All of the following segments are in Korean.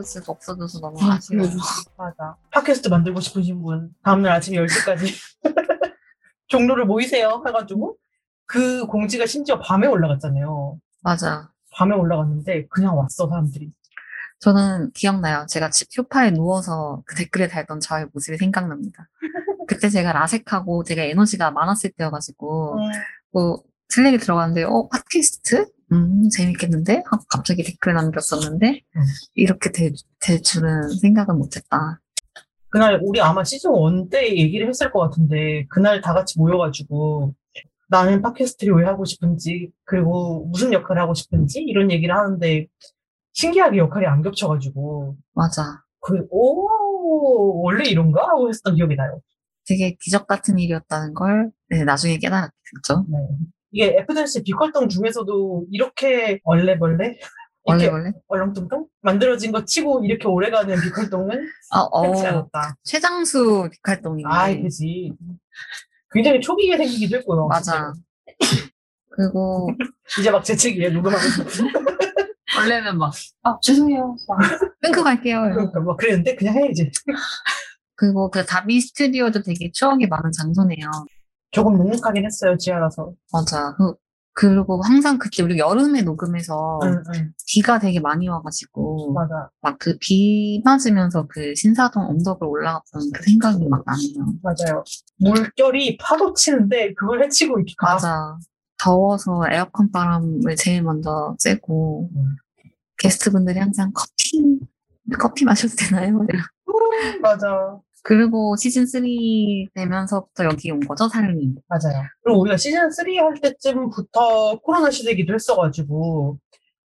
벤세이브즈가 없어져서 너무 아, 아쉬워. 맞아. 팟캐스트 만들고 싶으신 분 다음날 아침 10시까지 종로를 모이세요 해가지고 그 공지가 심지어 밤에 올라갔잖아요. 맞아. 밤에 올라갔는데 그냥 왔어 사람들이. 저는 기억나요. 제가 집 소파에 누워서 그 댓글에 달던 저의 모습이 생각납니다. 그때 제가 라섹하고 되게 에너지가 많았을 때여가지고, 뭐, 슬랙에 들어갔는데, 어, 팟캐스트? 음, 재밌겠는데? 하고 갑자기 댓글 남겼었는데, 음. 이렇게 될, 될 줄은 생각은 못했다. 그날 우리 아마 시즌 1 때 얘기를 했을 것 같은데 그날 다 같이 모여가지고 나는 팟캐스트를 왜 하고 싶은지 그리고 무슨 역할을 하고 싶은지 이런 얘기를 하는데 신기하게 역할이 안 겹쳐가지고 맞아. 그, 오, 원래 이런가? 하고 했었던 기억이 나요. 되게 기적 같은 일이었다는 걸 네, 나중에 깨달았게 됐죠. 네. 이게 에프덴스 빅활동 중에서도 이렇게 얼레벌레? 이렇게 원래? 얼렁뚱땅? 만들어진 거 치고 이렇게 오래가는 빅활동은 아, 흔치 어, 않았다. 최장수 빅활동이네. 아이, 그지. 굉장히 초기에 생기기도 했고요. 맞아. 그리고 이제 막 재채기에 녹음하면서. 원래는 막, 아, 죄송해요. 막, 끊고 갈게요. 그러니까 막 그랬는데 그냥 해, 이제. 그리고 그 다비 스튜디오도 되게 추억이 많은 장소네요. 조금 눅눅하긴 했어요, 지하라서. 맞아. 그, 그리고 항상 그때 우리 여름에 녹음해서 응, 응. 비가 되게 많이 와가지고 맞아. 막 그 비 맞으면서 그 신사동 언덕을 올라갔던 그 생각이 막 나네요. 맞아요. 물결이 파도 치는데 그걸 헤치고 이렇게 가. 맞아. 더워서 에어컨 바람을 제일 먼저 쐬고 음. 게스트분들이 항상 커피 커피 마셔도 되나요? 맞아. 그리고 시즌 3 되면서부터 여기 온 거죠, 살림이. 맞아요. 그리고 우리가 시즌 3 할 때쯤부터 코로나 시대기도 했어가지고,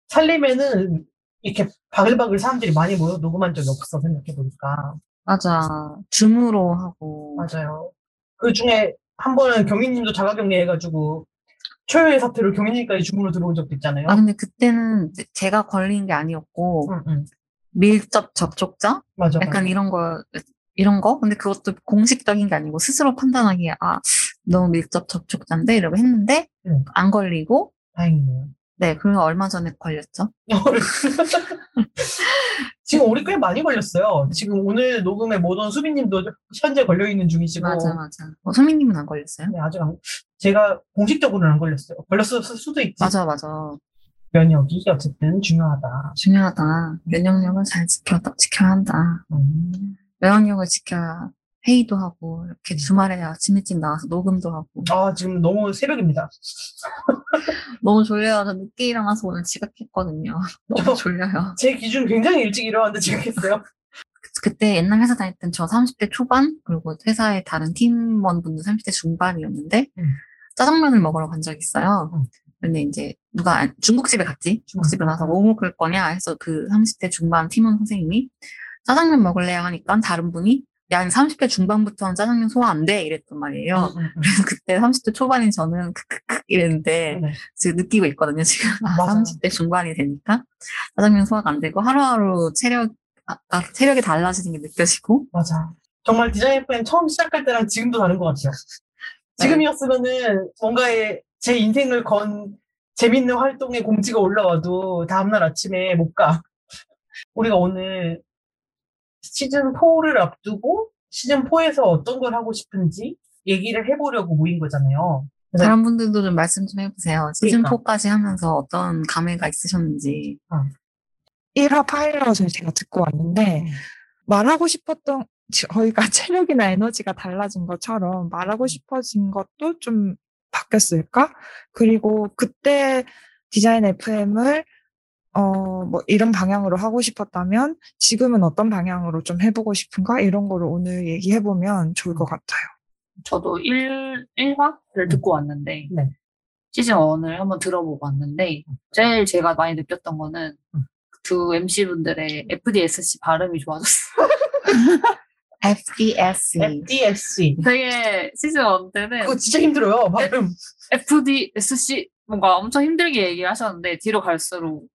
살림에는 이렇게 바글바글 사람들이 많이 모여 녹음한 적이 없어, 생각해보니까. 맞아. 줌으로 하고. 맞아요. 그 중에 한 번은 경희님도 자가격리 해가지고, 초유의 사태로 경희님까지 중으로 들어온 적도 있잖아요. 아, 근데 그때는 제가 걸린 게 아니었고, 응, 응. 밀접 접촉자? 맞아. 약간 맞아. 이런 거, 이런 거? 근데 그것도 공식적인 게 아니고 스스로 판단하기에, 아, 너무 밀접 접촉자인데? 이러고 했는데, 응. 안 걸리고, 다행이네요. 네, 그리고 얼마 전에 걸렸죠? 지금 우리 꽤 많이 걸렸어요. 지금 오늘 녹음에 모던 수빈님도 현재 걸려 있는 중이시고. 맞아, 맞아. 어, 소민님은 안 걸렸어요? 네, 아직 안, 제가 공식적으로는 안 걸렸어요. 걸렸을 수도 있지. 맞아, 맞아. 면역이 어쨌든 중요하다. 중요하다. 면역력을 잘 지켜, 지켜야 한다. 음. 면역력을 지켜야 회의도 하고, 이렇게 주말에 아침 일찍 나와서 녹음도 하고. 아, 지금 너무 새벽입니다. 너무 졸려요. 저 늦게 일어나서 오늘 지각했거든요. 너무 졸려요. 제 기준 굉장히 일찍 일어났는데 지각했어요. 그때 옛날 회사 다닐 땐 저 30대 초반, 그리고 회사의 다른 팀원분도 30대 중반이었는데, 음. 짜장면을 먹으러 간 적이 있어요. 음. 근데 이제 누가 안- 중국집에 갔지? 중국집에 음. 가서 뭐 먹을 거냐 해서 그 30대 중반 팀원 선생님이 짜장면 먹을래요 하니까 다른 분이 야, 30대 중반부터는 짜장면 소화 안 돼. 이랬단 말이에요. 음, 음, 음. 그래서 그때 30대 초반인 저는 크크크 이랬는데 네. 지금 느끼고 있거든요. 지금 아, 맞아요. 30대 중반이 되니까 짜장면 소화가 안 되고 하루하루 체력 아, 아, 체력이 달라지는 게 느껴지고 맞아. 정말 디자인 FM 처음 시작할 때랑 지금도 다른 것 같아요. 지금이었으면은 뭔가의 제 인생을 건 재밌는 활동의 공지가 올라와도 다음날 아침에 못 가. 우리가 오늘 시즌 4를 앞두고 시즌 4에서 어떤 걸 하고 싶은지 얘기를 해보려고 모인 거잖아요. 네. 다른 분들도 좀 말씀 좀 해보세요. 시즌 그러니까. 4까지 하면서 어떤 감회가 있으셨는지. 1화 파일럿을 제가 듣고 왔는데 말하고 싶었던 저희가 체력이나 에너지가 달라진 것처럼 말하고 싶어진 것도 좀 바뀌었을까? 그리고 그때 디자인 FM을 어, 뭐 이런 방향으로 하고 싶었다면 지금은 어떤 방향으로 좀 해보고 싶은가? 이런 거를 오늘 얘기해 보면 좋을 것 같아요. 저도 1, 1화를 듣고 왔는데, 네. 시즌 1을 한번 들어보고 왔는데, 제일 제가 많이 느꼈던 거는 음. 두 MC분들의 FDSC 발음이 좋아졌어요. FDSC. FDSC. 되게 시즌 1 때는 그거 진짜 힘들어요, 발음. FDSC 뭔가 엄청 힘들게 얘기를 하셨는데, 뒤로 갈수록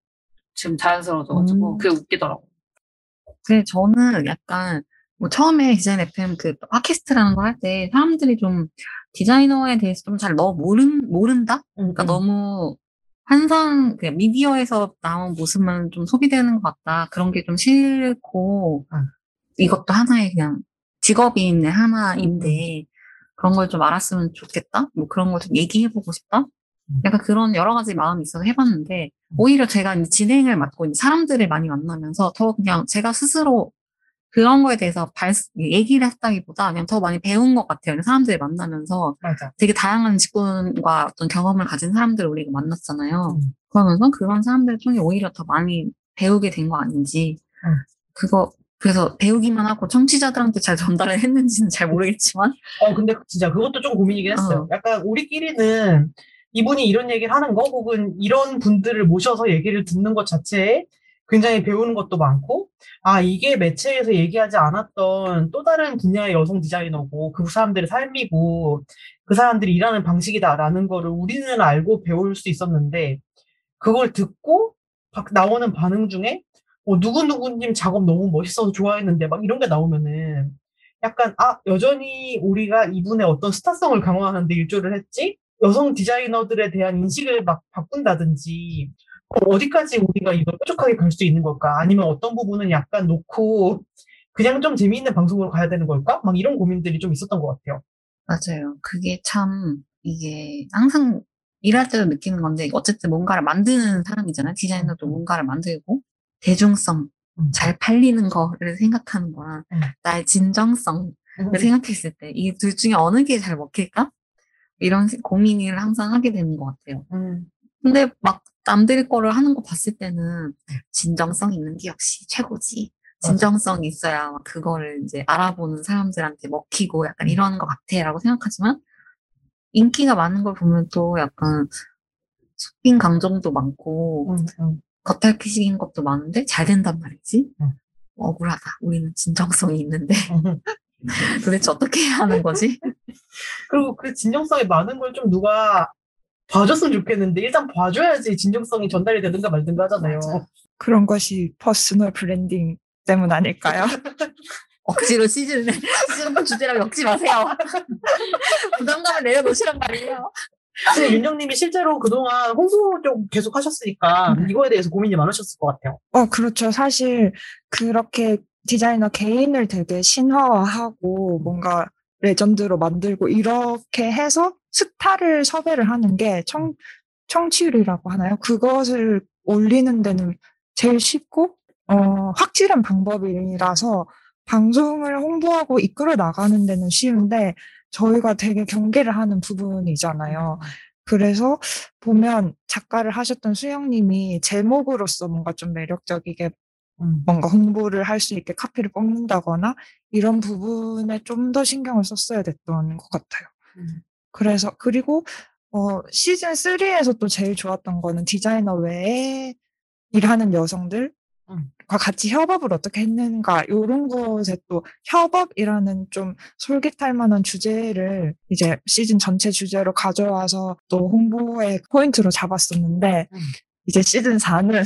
지금 자연스러워져가지고, 음. 그게 웃기더라고요. 근데 저는 약간 뭐 처음에 디자인 FM 그 팟캐스트라는 거할때 사람들이 좀 디자이너에 대해서 좀 잘 너무 모른 모른다. 그러니까 너무 환상 그냥 미디어에서 나온 모습만 좀 소비되는 것 같다. 그런 게 좀 싫고 음. 이것도 하나의 그냥 직업인의 하나인데 그런 걸 좀 알았으면 좋겠다. 뭐 그런 걸 좀 얘기해보고 싶다. 음. 약간 그런 여러 가지 마음이 있어서 해봤는데 오히려 제가 이제 진행을 맡고 이제 사람들을 많이 만나면서 더 그냥 제가 스스로 그런 거에 대해서 발, 얘기를 했다기보다 그냥 더 많이 배운 것 같아요. 사람들을 만나면서 맞아. 되게 다양한 직군과 어떤 경험을 가진 사람들을 우리가 만났잖아요. 음. 그러면서 그런 사람들 통해 오히려 더 많이 배우게 된 거 아닌지. 음. 그거, 그래서 배우기만 하고 청취자들한테 잘 전달을 했는지는 잘 모르겠지만. 어, 근데 진짜 그것도 좀 고민이긴 했어요. 어. 약간 우리끼리는 이분이 이런 얘기를 하는 거 혹은 이런 분들을 모셔서 얘기를 듣는 것 자체에 굉장히 배우는 것도 많고, 아, 이게 매체에서 얘기하지 않았던 또 다른 분야의 여성 디자이너고, 그 사람들의 삶이고, 그 사람들이 일하는 방식이다라는 거를 우리는 알고 배울 수 있었는데, 그걸 듣고 박- 나오는 반응 중에, 어, 누구누구님 작업 너무 멋있어서 좋아했는데, 막 이런 게 나오면은, 약간, 아, 여전히 우리가 이분의 어떤 스타성을 강화하는데 일조를 했지? 여성 디자이너들에 대한 인식을 막 바꾼다든지, 어, 어디까지 우리가 이걸 뾰족하게 갈 수 있는 걸까? 아니면 어떤 부분은 약간 놓고, 그냥 좀 재미있는 방송으로 가야 되는 걸까? 막 이런 고민들이 좀 있었던 것 같아요. 맞아요. 그게 참, 이게 항상 일할 때도 느끼는 건데, 어쨌든 뭔가를 만드는 사람이잖아요. 디자이너도 음. 뭔가를 만들고, 대중성, 음. 잘 팔리는 거를 생각하는 거랑, 음. 나의 진정성을 생각했을 때, 이 둘 중에 어느 게 잘 먹힐까? 이런 세- 고민을 항상 하게 되는 것 같아요. 음, 근데 막 남들 거를 하는 거 봤을 때는 진정성 있는 게 역시 최고지. 맞아. 진정성이 있어야 막 그거를 이제 알아보는 사람들한테 먹히고 약간 이러는 것 같아 라고 생각하지만 인기가 많은 걸 보면 또 약간 속 빈 강정도 많고 음, 음. 겉핥기식인 것도 많은데 잘 된단 말이지. 음. 억울하다. 우리는 진정성이 있는데 음. 도대체 어떻게 해야 하는 거지? 그리고 그 진정성이 많은 걸 좀 누가 봐줬으면 좋겠는데, 일단 봐줘야지 진정성이 전달이 되든가 말든가 하잖아요. 맞아. 그런 것이 personal branding 때문 아닐까요? 억지로 시즌, 시즌 주제라고 엮지 마세요. 부담감을 내려놓으시란 말이에요. 근데 윤정님이 실제로 그동안 홍보 좀 계속 하셨으니까 네. 이거에 대해서 고민이 많으셨을 것 같아요. 어, 그렇죠. 사실 그렇게 디자이너 개인을 되게 신화화하고 뭔가 레전드로 만들고 이렇게 해서 스타를 섭외를 하는 게 청, 청취율이라고 하나요? 그것을 올리는 데는 제일 쉽고, 어, 확실한 방법이라서 방송을 홍보하고 이끌어 나가는 데는 쉬운데 저희가 되게 경계를 하는 부분이잖아요. 그래서 보면 작가를 하셨던 수영님이 제목으로서 뭔가 좀 매력적이게 음. 뭔가 홍보를 할 수 있게 카피를 뽑는다거나 이런 부분에 좀 더 신경을 썼어야 됐던 것 같아요. 음. 그래서 그리고 어 시즌 3에서 또 제일 좋았던 거는 디자이너 외에 일하는 여성들 음. 과 같이 협업을 어떻게 했는가 이런 것에 또 협업이라는 좀 솔깃할 만한 주제를 이제 시즌 전체 주제로 가져와서 또 홍보의 포인트로 잡았었는데 음. 이제 시즌 4는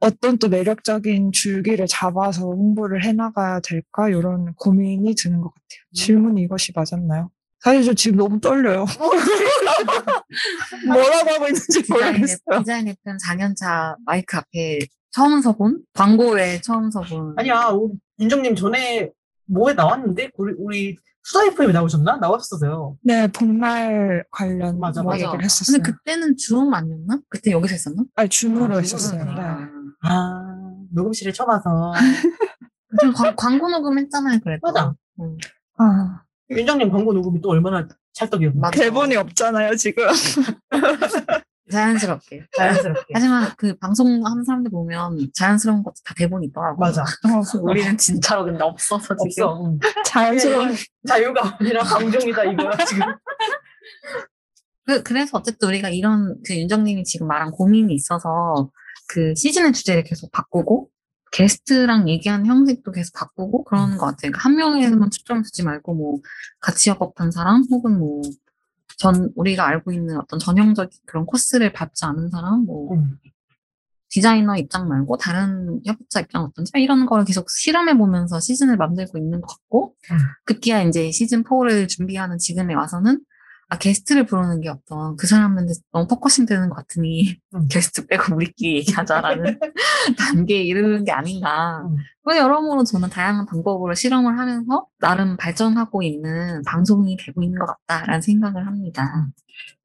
어떤 또 매력적인 줄기를 잡아서 홍보를 해나가야 될까 이런 고민이 드는 것 같아요. 음. 질문이 이것이 맞았나요? 사실 저 지금 너무 떨려요. 뭐라고 하고 있는지 모르겠어요. 디자인 FM 4년차 마이크 앞에 처음 서본? 광고에 처음 서본. 아니야, 우리 윤정님 전에 뭐에 나왔는데? 우리, 우리 수다 FM에 나오셨나? 나왔었어요. 네, 복날 관련 맞아, 뭐 맞아. 얘기를 했었어요. 근데 그때는 줌 아니었나? 그때 여기서 했었나? 아니, 줌으로 아, 했었어요. 네. 아, 녹음실에 와서. 좀 광- 광고 녹음했잖아요, 그래도. 맞아. 응. 아, 윤정님 광고 녹음이 또 얼마나 찰떡이었나. 대본이 없잖아요, 지금. 자연스럽게. 자연스럽게. 하지만 그 방송 하는 사람들 보면 자연스러운 것도 다 대본이 있더라고. 맞아. 우리는 진짜로 근데 없어서 지금. 없어. 응. 자연스러운 자유가 아니라 방종이다 이거야 지금. 그, 그래서 어쨌든 우리가 이런 그 윤정님이 지금 말한 고민이 있어서 그 시즌의 주제를 계속 바꾸고 게스트랑 얘기하는 형식도 계속 바꾸고 그러는 것 같아요. 그러니까 한 명에만 초점을 두지 말고 뭐 같이 협업한 사람 혹은 뭐 전 우리가 알고 있는 어떤 전형적인 그런 코스를 밟지 않은 사람 뭐 응. 디자이너 입장 말고 다른 협업자 입장 어떤지 이런 걸 계속 실험해 보면서 시즌을 만들고 있는 것 같고 음. 급기야 이제 시즌 4를 준비하는 지금에 와서는 아 게스트를 부르는 게 어떤 그 사람한테 너무 focusing 되는 것 같으니 음. 게스트 빼고 우리끼리 얘기하자라는 단계에 이르는 게 아닌가. 음. 그 여러모로 저는 다양한 방법으로 실험을 하면서 나름 발전하고 있는 방송이 되고 있는 것 같다라는 생각을 합니다.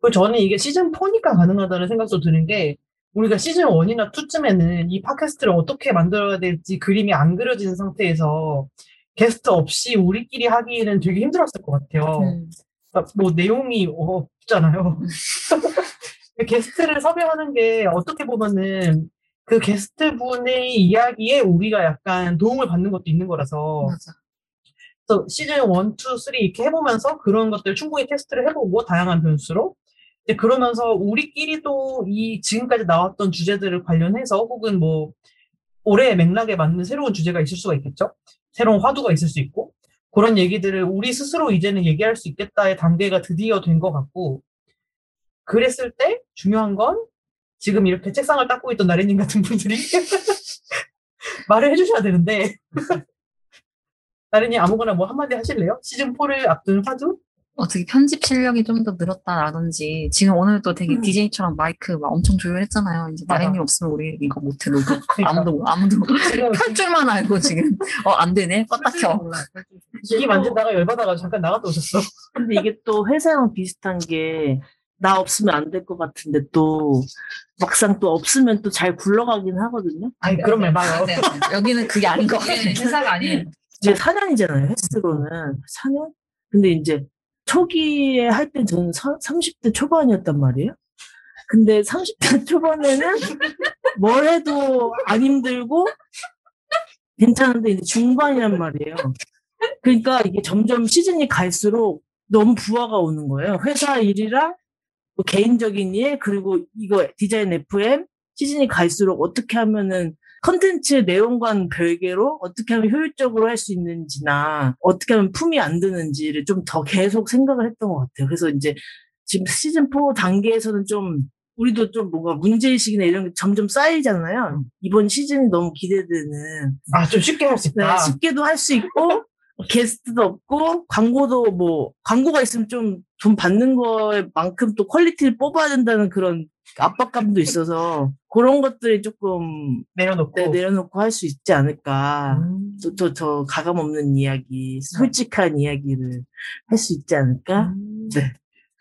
그리고 저는 이게 시즌 4니까 가능하다는 생각도 드는 게 우리가 시즌 1이나 2쯤에는 이 팟캐스트를 어떻게 만들어야 될지 그림이 안 그려지는 상태에서 게스트 없이 우리끼리 하기에는 되게 힘들었을 것 같아요. 음. 그러니까 뭐 내용이 없잖아요. 게스트를 섭외하는 게 어떻게 보면은 그 게스트 분의 이야기에 우리가 약간 도움을 받는 것도 있는 거라서 맞아. 그래서 시즌 1, 2, 3 이렇게 해보면서 그런 것들 충분히 테스트를 해보고 다양한 변수로 이제 그러면서 우리끼리도 이 지금까지 나왔던 주제들을 관련해서 혹은 뭐 올해의 맥락에 맞는 새로운 주제가 있을 수가 있겠죠. 새로운 화두가 있을 수 있고 그런 얘기들을 우리 스스로 이제는 얘기할 수 있겠다의 단계가 드디어 된 것 같고 그랬을 때 중요한 건 지금 이렇게 책상을 닦고 있던 나래님 같은 분들이 말을 해주셔야 되는데 나래님 아무거나 뭐 한마디 하실래요? 시즌 4를 앞둔 화두? 어떻게 편집 실력이 좀 더 늘었다라든지 지금 오늘도 되게 음. DJ처럼 마이크 막 엄청 조율했잖아요. 이제. 나래님 없으면 우리 이거 못해 녹음. 그러니까. 아무도 아무도 할 줄만 알고 지금 어 안 되네 껐다 켜. 기기 만지다가 열받아가 잠깐 나갔다 오셨어. 근데 이게 또 회사랑 비슷한 게, 나 없으면 안 될 것 같은데 또, 막상 또 없으면 또 잘 굴러가긴 하거든요. 아니 그런 말 마요. 네, 여기는 그게 아닌 것 같아. 회사가 아닌 이제 4년이잖아요, 헬스로는. 4년? 근데 이제 초기에 할땐 저는 서- 30대 초반이었단 말이에요. 근데 30대 초반에는 뭘 해도 안 힘들고 괜찮은데 이제 중반이란 말이에요. 그러니까 이게 점점 시즌이 갈수록 너무 부하가 오는 거예요. 회사 일이랑 뭐 개인적인 일 그리고 이거 디자인 FM 시즌이 갈수록 어떻게 하면은 컨텐츠의 내용과는 별개로 어떻게 하면 효율적으로 할 수 있는지나 어떻게 하면 품이 안 드는지를 좀 더 계속 생각을 했던 것 같아요. 그래서 이제 지금 시즌 4 단계에서는 좀 우리도 좀 뭔가 문제의식이나 이런 게 점점 쌓이잖아요. 이번 시즌이 너무 기대되는 아 좀 쉽게 할수 네, 있다. 쉽게도 할 수 있고 게스트도 없고 광고도 뭐 광고가 있으면 좀 돈 받는 거만큼 또 퀄리티를 뽑아야 된다는 그런 압박감도 있어서 그런 것들이 조금 내려놓고. 네, 내려놓고 할 수 있지 않을까. 음. 또, 또, 저, 가감 없는 이야기, 솔직한 이야기를 할 수 있지 않을까? 네.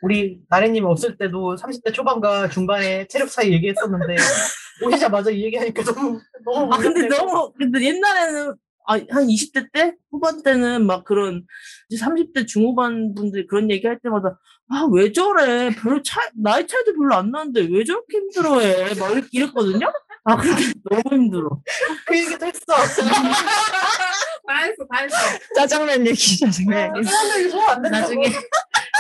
우리 나래님 없을 때도 30대 초반과 중반에 체력 차이 얘기했었는데 오시자마자 이 얘기하니까 너무 너무 아, 근데. 너무, 근데 옛날에는, 아, 한 20대 때? 후반 때는 막 그런, 이제 30대 중후반 분들이 그런 얘기 할 때마다, 아, 왜 저래? 별로 차, 나이 차이도 별로 안 나는데 왜 저렇게 힘들어해? 막 이렇게 이랬거든요? 아, 근데 너무 힘들어. 그 얘기도 했어. 다 했어 다 했어 짜장면 얘기 짜장면 네. 얘기. 사람들이 소화 안 된다고. 나중에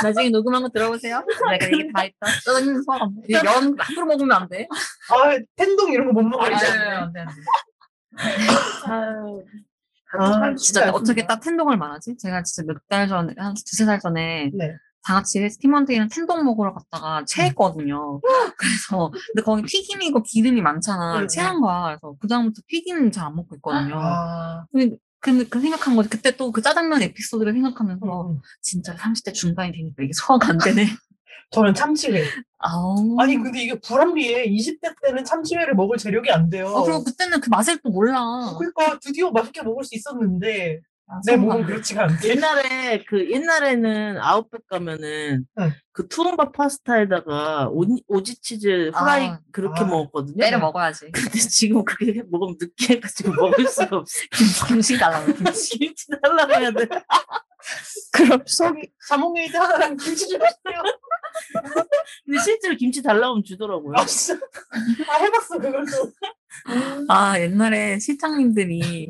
나중에 녹음한 거 들어보세요. 내가 얘기 다 했다. 짜장면 소화 안 돼. 면 함부로 먹으면 안 돼. 아 텐동 이런 거 못 먹어. 아니, 이제. 아니, 아니, 안 돼, 안 돼. 아, 진짜 어떻게 딱 텐동을 말하지? 제가 진짜 몇 달 전에 한 두세 달 전에 네. 다 같이 팀원들이랑 텐동 먹으러 갔다가 체했거든요. 그래서 근데 거기 튀김이고 기름이 많잖아. 응. 체한 거야. 그래서 그 다음부터 튀김은 잘 안 먹고 있거든요. 아. 근데 근데 그 생각한 거지. 그때 또 그 짜장면 에피소드를 생각하면서 음. 진짜 30대 중반이 되니까 이게 소화가 안 되네. 저는 참치회. 아우. 아니 근데 이게 불합리해. 20대 때는 참치회를 먹을 재력이 안 돼요. 어, 그리고 그때는 그 맛을 또 몰라. 그러니까 드디어 맛있게 먹을 수 있었는데 아, 내 몸은 그렇지가 않대. 옛날에 그 옛날에는 아웃백 가면은 응. 그 투움바 파스타에다가 오, 오지 치즈 후라이 아, 그렇게 아. 먹었거든요. 때려 먹어야지. 근데 지금 그게 먹으면 느끼해가지고 먹을 수가 없어. 김치 달라고 김치. 김치 달라고 해야 돼. 그럼 속이 자몽에이드 하나랑 김치 좀 주세요. 근데 실제로 김치 달라고 하면 주더라고요. 아, 진짜. 아, 해봤어, 그걸로. 아, 옛날에 실장님들이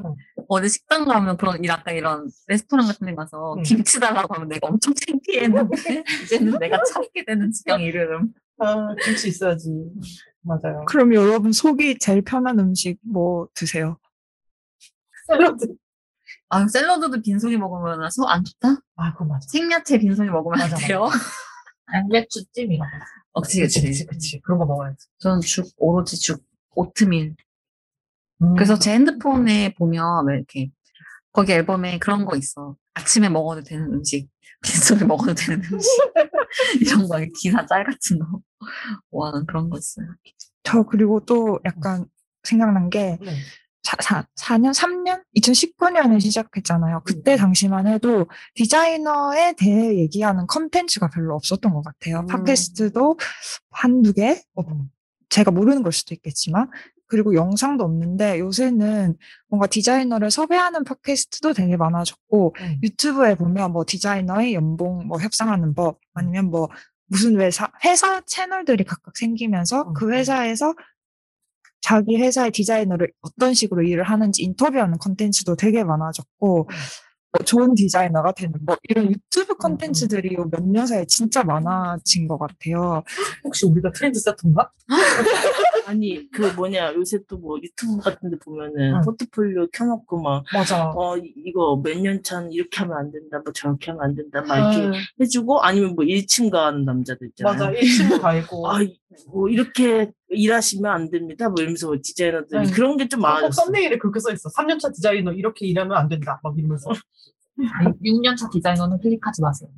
어. 어디 식당 가면 그런, 이 약간 이런 레스토랑 같은 데 가서 응. 김치 달라고 하면 내가 엄청 창피했는데, 이제는 내가 참게 되는 지경 이름. 아, 김치 있어야지. 맞아요. 그럼 여러분 속이 제일 편한 음식 뭐 드세요? 샐러드. 아, 샐러드도 빈속에 먹으면 속 안 좋다? 아, 그거 맞아. 생야채 빈속에 먹으면 안 맞아, 돼요? 양배추찜이라고. 어, 그치, 그치, 그치. 그치, 그치. 그런 거 먹어야지. 저는 죽, 오로지 죽, 오트밀. 음. 그래서 제 핸드폰에 보면 왜 이렇게 거기 앨범에 그런 거 있어. 아침에 먹어도 되는 음식, 빈속에 먹어도 되는 음식 이런 거 기사 짤 같은 거 모아놓은 그런 거 있어요. 저 그리고 또 약간 생각난 게 네. 사, 사, 4년, 3년? 2019년에 시작했잖아요. 그때 당시만 해도 디자이너에 대해 얘기하는 컨텐츠가 별로 없었던 것 같아요. 음. 팟캐스트도 한두 개? 어, 제가 모르는 걸 수도 있겠지만. 그리고 영상도 없는데 요새는 뭔가 디자이너를 섭외하는 팟캐스트도 되게 많아졌고 음. 유튜브에 보면 뭐 디자이너의 연봉 뭐 협상하는 법 아니면 뭐 무슨 회사 회사 채널들이 각각 생기면서 음. 그 회사에서 자기 회사의 디자이너를 어떤 식으로 일을 하는지 인터뷰하는 컨텐츠도 되게 많아졌고 뭐 좋은 디자이너가 되는 뭐 이런 유튜브 컨텐츠들이 요몇년 사이에 진짜 많아진 것 같아요. 혹시 우리가 트렌드 세터인가? 아니 그 뭐냐 요새 또 뭐 유튜브 같은 데 보면은 응. 포트폴리오 켜놓고 막 맞아. 어, 이- 이거 몇 년 차는 이렇게 하면 안 된다, 뭐 저렇게 하면 안 된다, 막 이렇게 아, 해주고, 아니면 뭐 1층 가는 남자들 있잖아요. 맞아. 1층도 가 있고. 아, 이- 뭐 이렇게 일하시면 안 됩니다, 뭐 이러면서 뭐 디자이너들이 응. 그런 게좀꼭 많아졌어. 썸네일에 그렇게 써 있어. 3년 차 디자이너 이렇게 일하면 안 된다. 막 이러면서. 6년 차 디자이너는 클릭하지 마세요.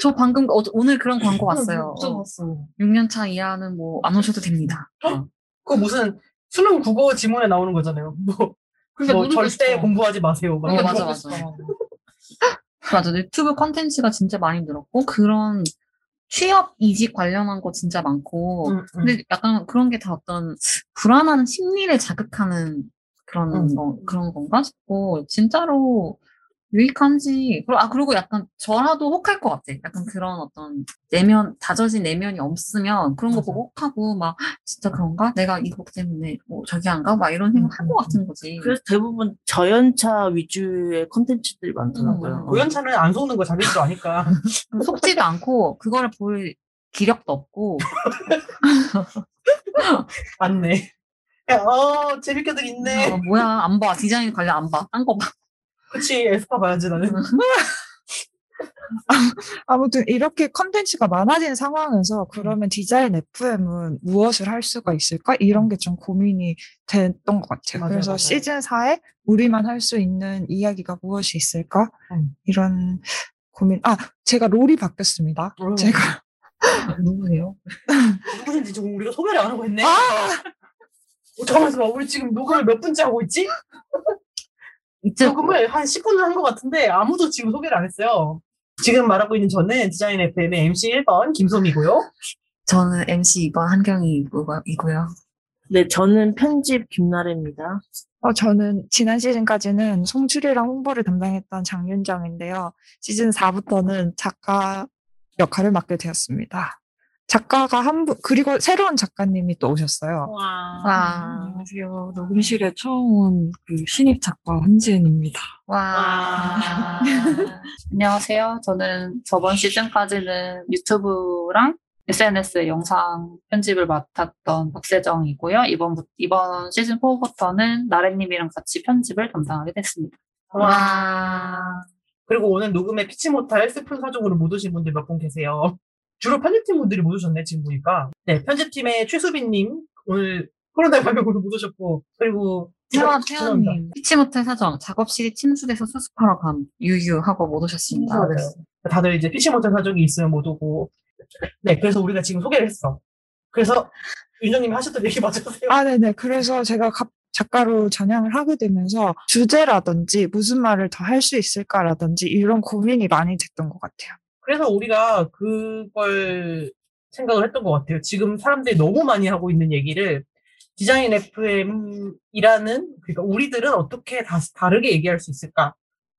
저 방금 어, 오늘 그런 광고 왔어요. 못 봤어. 6년 차 이하는 뭐 안 오셔도 됩니다. 어. 그거 무슨 수능 국어 지문에 나오는 거잖아요. 뭐, 그러니까 뭐 절대 싶어. 공부하지 마세요. 막 어, 맞아, 거. 맞아. 맞아. 유튜브 컨텐츠가 진짜 많이 늘었고 그런 취업 이직 관련한 거 진짜 많고 응, 응. 근데 약간 그런 게 다 어떤 불안한 심리를 자극하는 그런 음. 거, 그런 건가 싶고, 진짜로 유익한지, 그리고, 아, 그리고 약간 저라도 혹할 것 같아. 약간 그런 어떤 내면, 다져진 내면이 없으면 그런 거. 보고 혹하고, 막, 진짜 그런가? 내가 이거 때문에 뭐 저기 안 가? 막 이런 생각 할 것 같은 거지. 그래서 대부분 저연차 위주의 컨텐츠들이 많더라고요. 음. 고연차는 안 속는 거 자기들도 아니까. 속지도 않고, 그거를 볼 기력도 없고, 맞네. 야, 어, 재밌게들 있네. 어, 뭐야, 안 봐. 디자인 관련 안 봐. 딴 거 봐. 그치, 에스파 봐야지, 나는. 아무튼 이렇게 컨텐츠가 많아진 상황에서 그러면 디자인 FM은 무엇을 할 수가 있을까? 이런 게 좀 고민이 됐던 것 같아요. 맞아요, 그래서 맞아요. 시즌 4에 우리만 할 수 있는 이야기가 무엇이 있을까? 음. 이런 고민. 아, 제가 롤이 바뀌었습니다. 음. 제가 누구예요? 누구신지 지금 우리가 소개를 안 하고 있네. 아! 어, 잠깐만. 우리 지금 녹음을 몇 분째 하고 있지? 녹음을 한 10분을 한 것 같은데 아무도 지금 소개를 안 했어요. 지금 말하고 있는 저는 디자인 FM의 MC 1번 김솜이고요. 저는 MC 2번 한경이고요. 네, 저는 편집 김나래입니다. 어, 저는 지난 시즌까지는 송출이랑 홍보를 담당했던 장윤정인데요. 시즌 4부터는 작가 역할을 맡게 되었습니다. 작가가 한 분, 그리고 새로운 작가님이 또 오셨어요. 와. 와. 안녕하세요. 녹음실에 처음 온 그 신입 작가 한지은입니다. 와. 안녕하세요. 저는 저번 시즌까지는 유튜브랑 SNS의 영상 편집을 맡았던 박세정이고요. 이번, 이번 시즌 4부터는 나래님이랑 같이 편집을 담당하게 됐습니다. 와. 그리고 오늘 녹음에 피치 못할 슬픈 사정으로 못 오신 분들 몇 분 계세요. 주로 편집팀 분들이 못 오셨네, 지금 보니까. 네, 편집팀의 최수빈님, 오늘 코로나 감염으로 못 오셨고, 그리고 태화. 태화님. 피치 못할 사정. 작업실이 침수돼서 수습하러 감. 유유하고 못 오셨습니다. 다들 이제 피치 못할 사정이 있으면 못 오고. 네, 그래서 우리가 지금 소개를 했어. 그래서 윤정님이 하셨던 얘기 맞으세요? 아, 네네. 그래서 제가 갑- 작가로 전향을 하게 되면서 주제라든지 무슨 말을 더 할 수 있을까라든지 이런 고민이 많이 됐던 것 같아요. 그래서 우리가 그걸 생각을 했던 것 같아요. 지금 사람들이 너무 많이 하고 있는 얘기를 디자인 FM이라는, 그러니까 우리들은 어떻게 다, 다르게 얘기할 수 있을까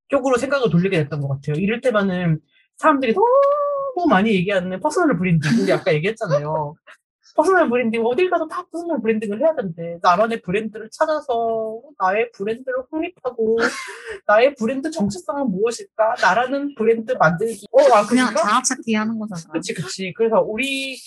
쪽으로 생각을 돌리게 됐던 것 같아요. 이를테면은 사람들이 너무 많이 얘기하는 personal branding. 우리 아까 얘기했잖아요. personal branding 어딜 가도 다 personal branding을 해야 된대. 나만의 브랜드를 찾아서 나의 브랜드를 확립하고 나의 브랜드 정체성은 무엇일까? 나라는 브랜드 만들기. 어, 아, 그냥? 자아찾기 하는 거잖아. 그치, 그치. 그래서 우리는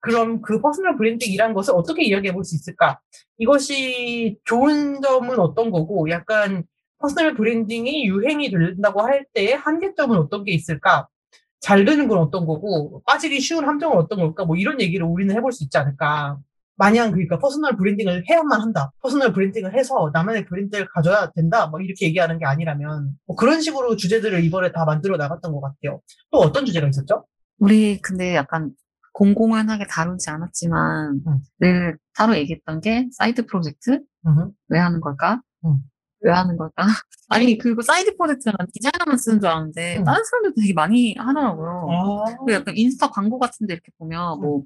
그럼 그 personal branding이란 것을 어떻게 이야기해 볼 수 있을까? 이것이 좋은 점은 어떤 거고, 약간 personal branding이 유행이 된다고 할 때의 한계점은 어떤 게 있을까? 잘 되는 건 어떤 거고, 빠지기 쉬운 함정은 어떤 걸까? 뭐 이런 얘기를 우리는 해볼 수 있지 않을까? 마냥 그러니까 personal branding을 해야만 한다. personal branding을 해서 나만의 브랜드를 가져야 된다. 뭐 이렇게 얘기하는 게 아니라면 뭐 그런 식으로 주제들을 이번에 다 만들어 나갔던 것 같아요. 또 어떤 주제가 있었죠? 우리 근데 약간 공공연하게 다루지 않았지만 응. 늘 따로 얘기했던 게 사이드 프로젝트 음. 왜 하는 걸까? 응. 왜 하는 걸까? 아니 그리고 사이드 프로젝트는 디자이너만 쓰는 줄 알았는데 응. 다른 사람들도 되게 많이 하더라고요. 아, 그리고 약간 인스타 광고 같은데 이렇게 보면 뭐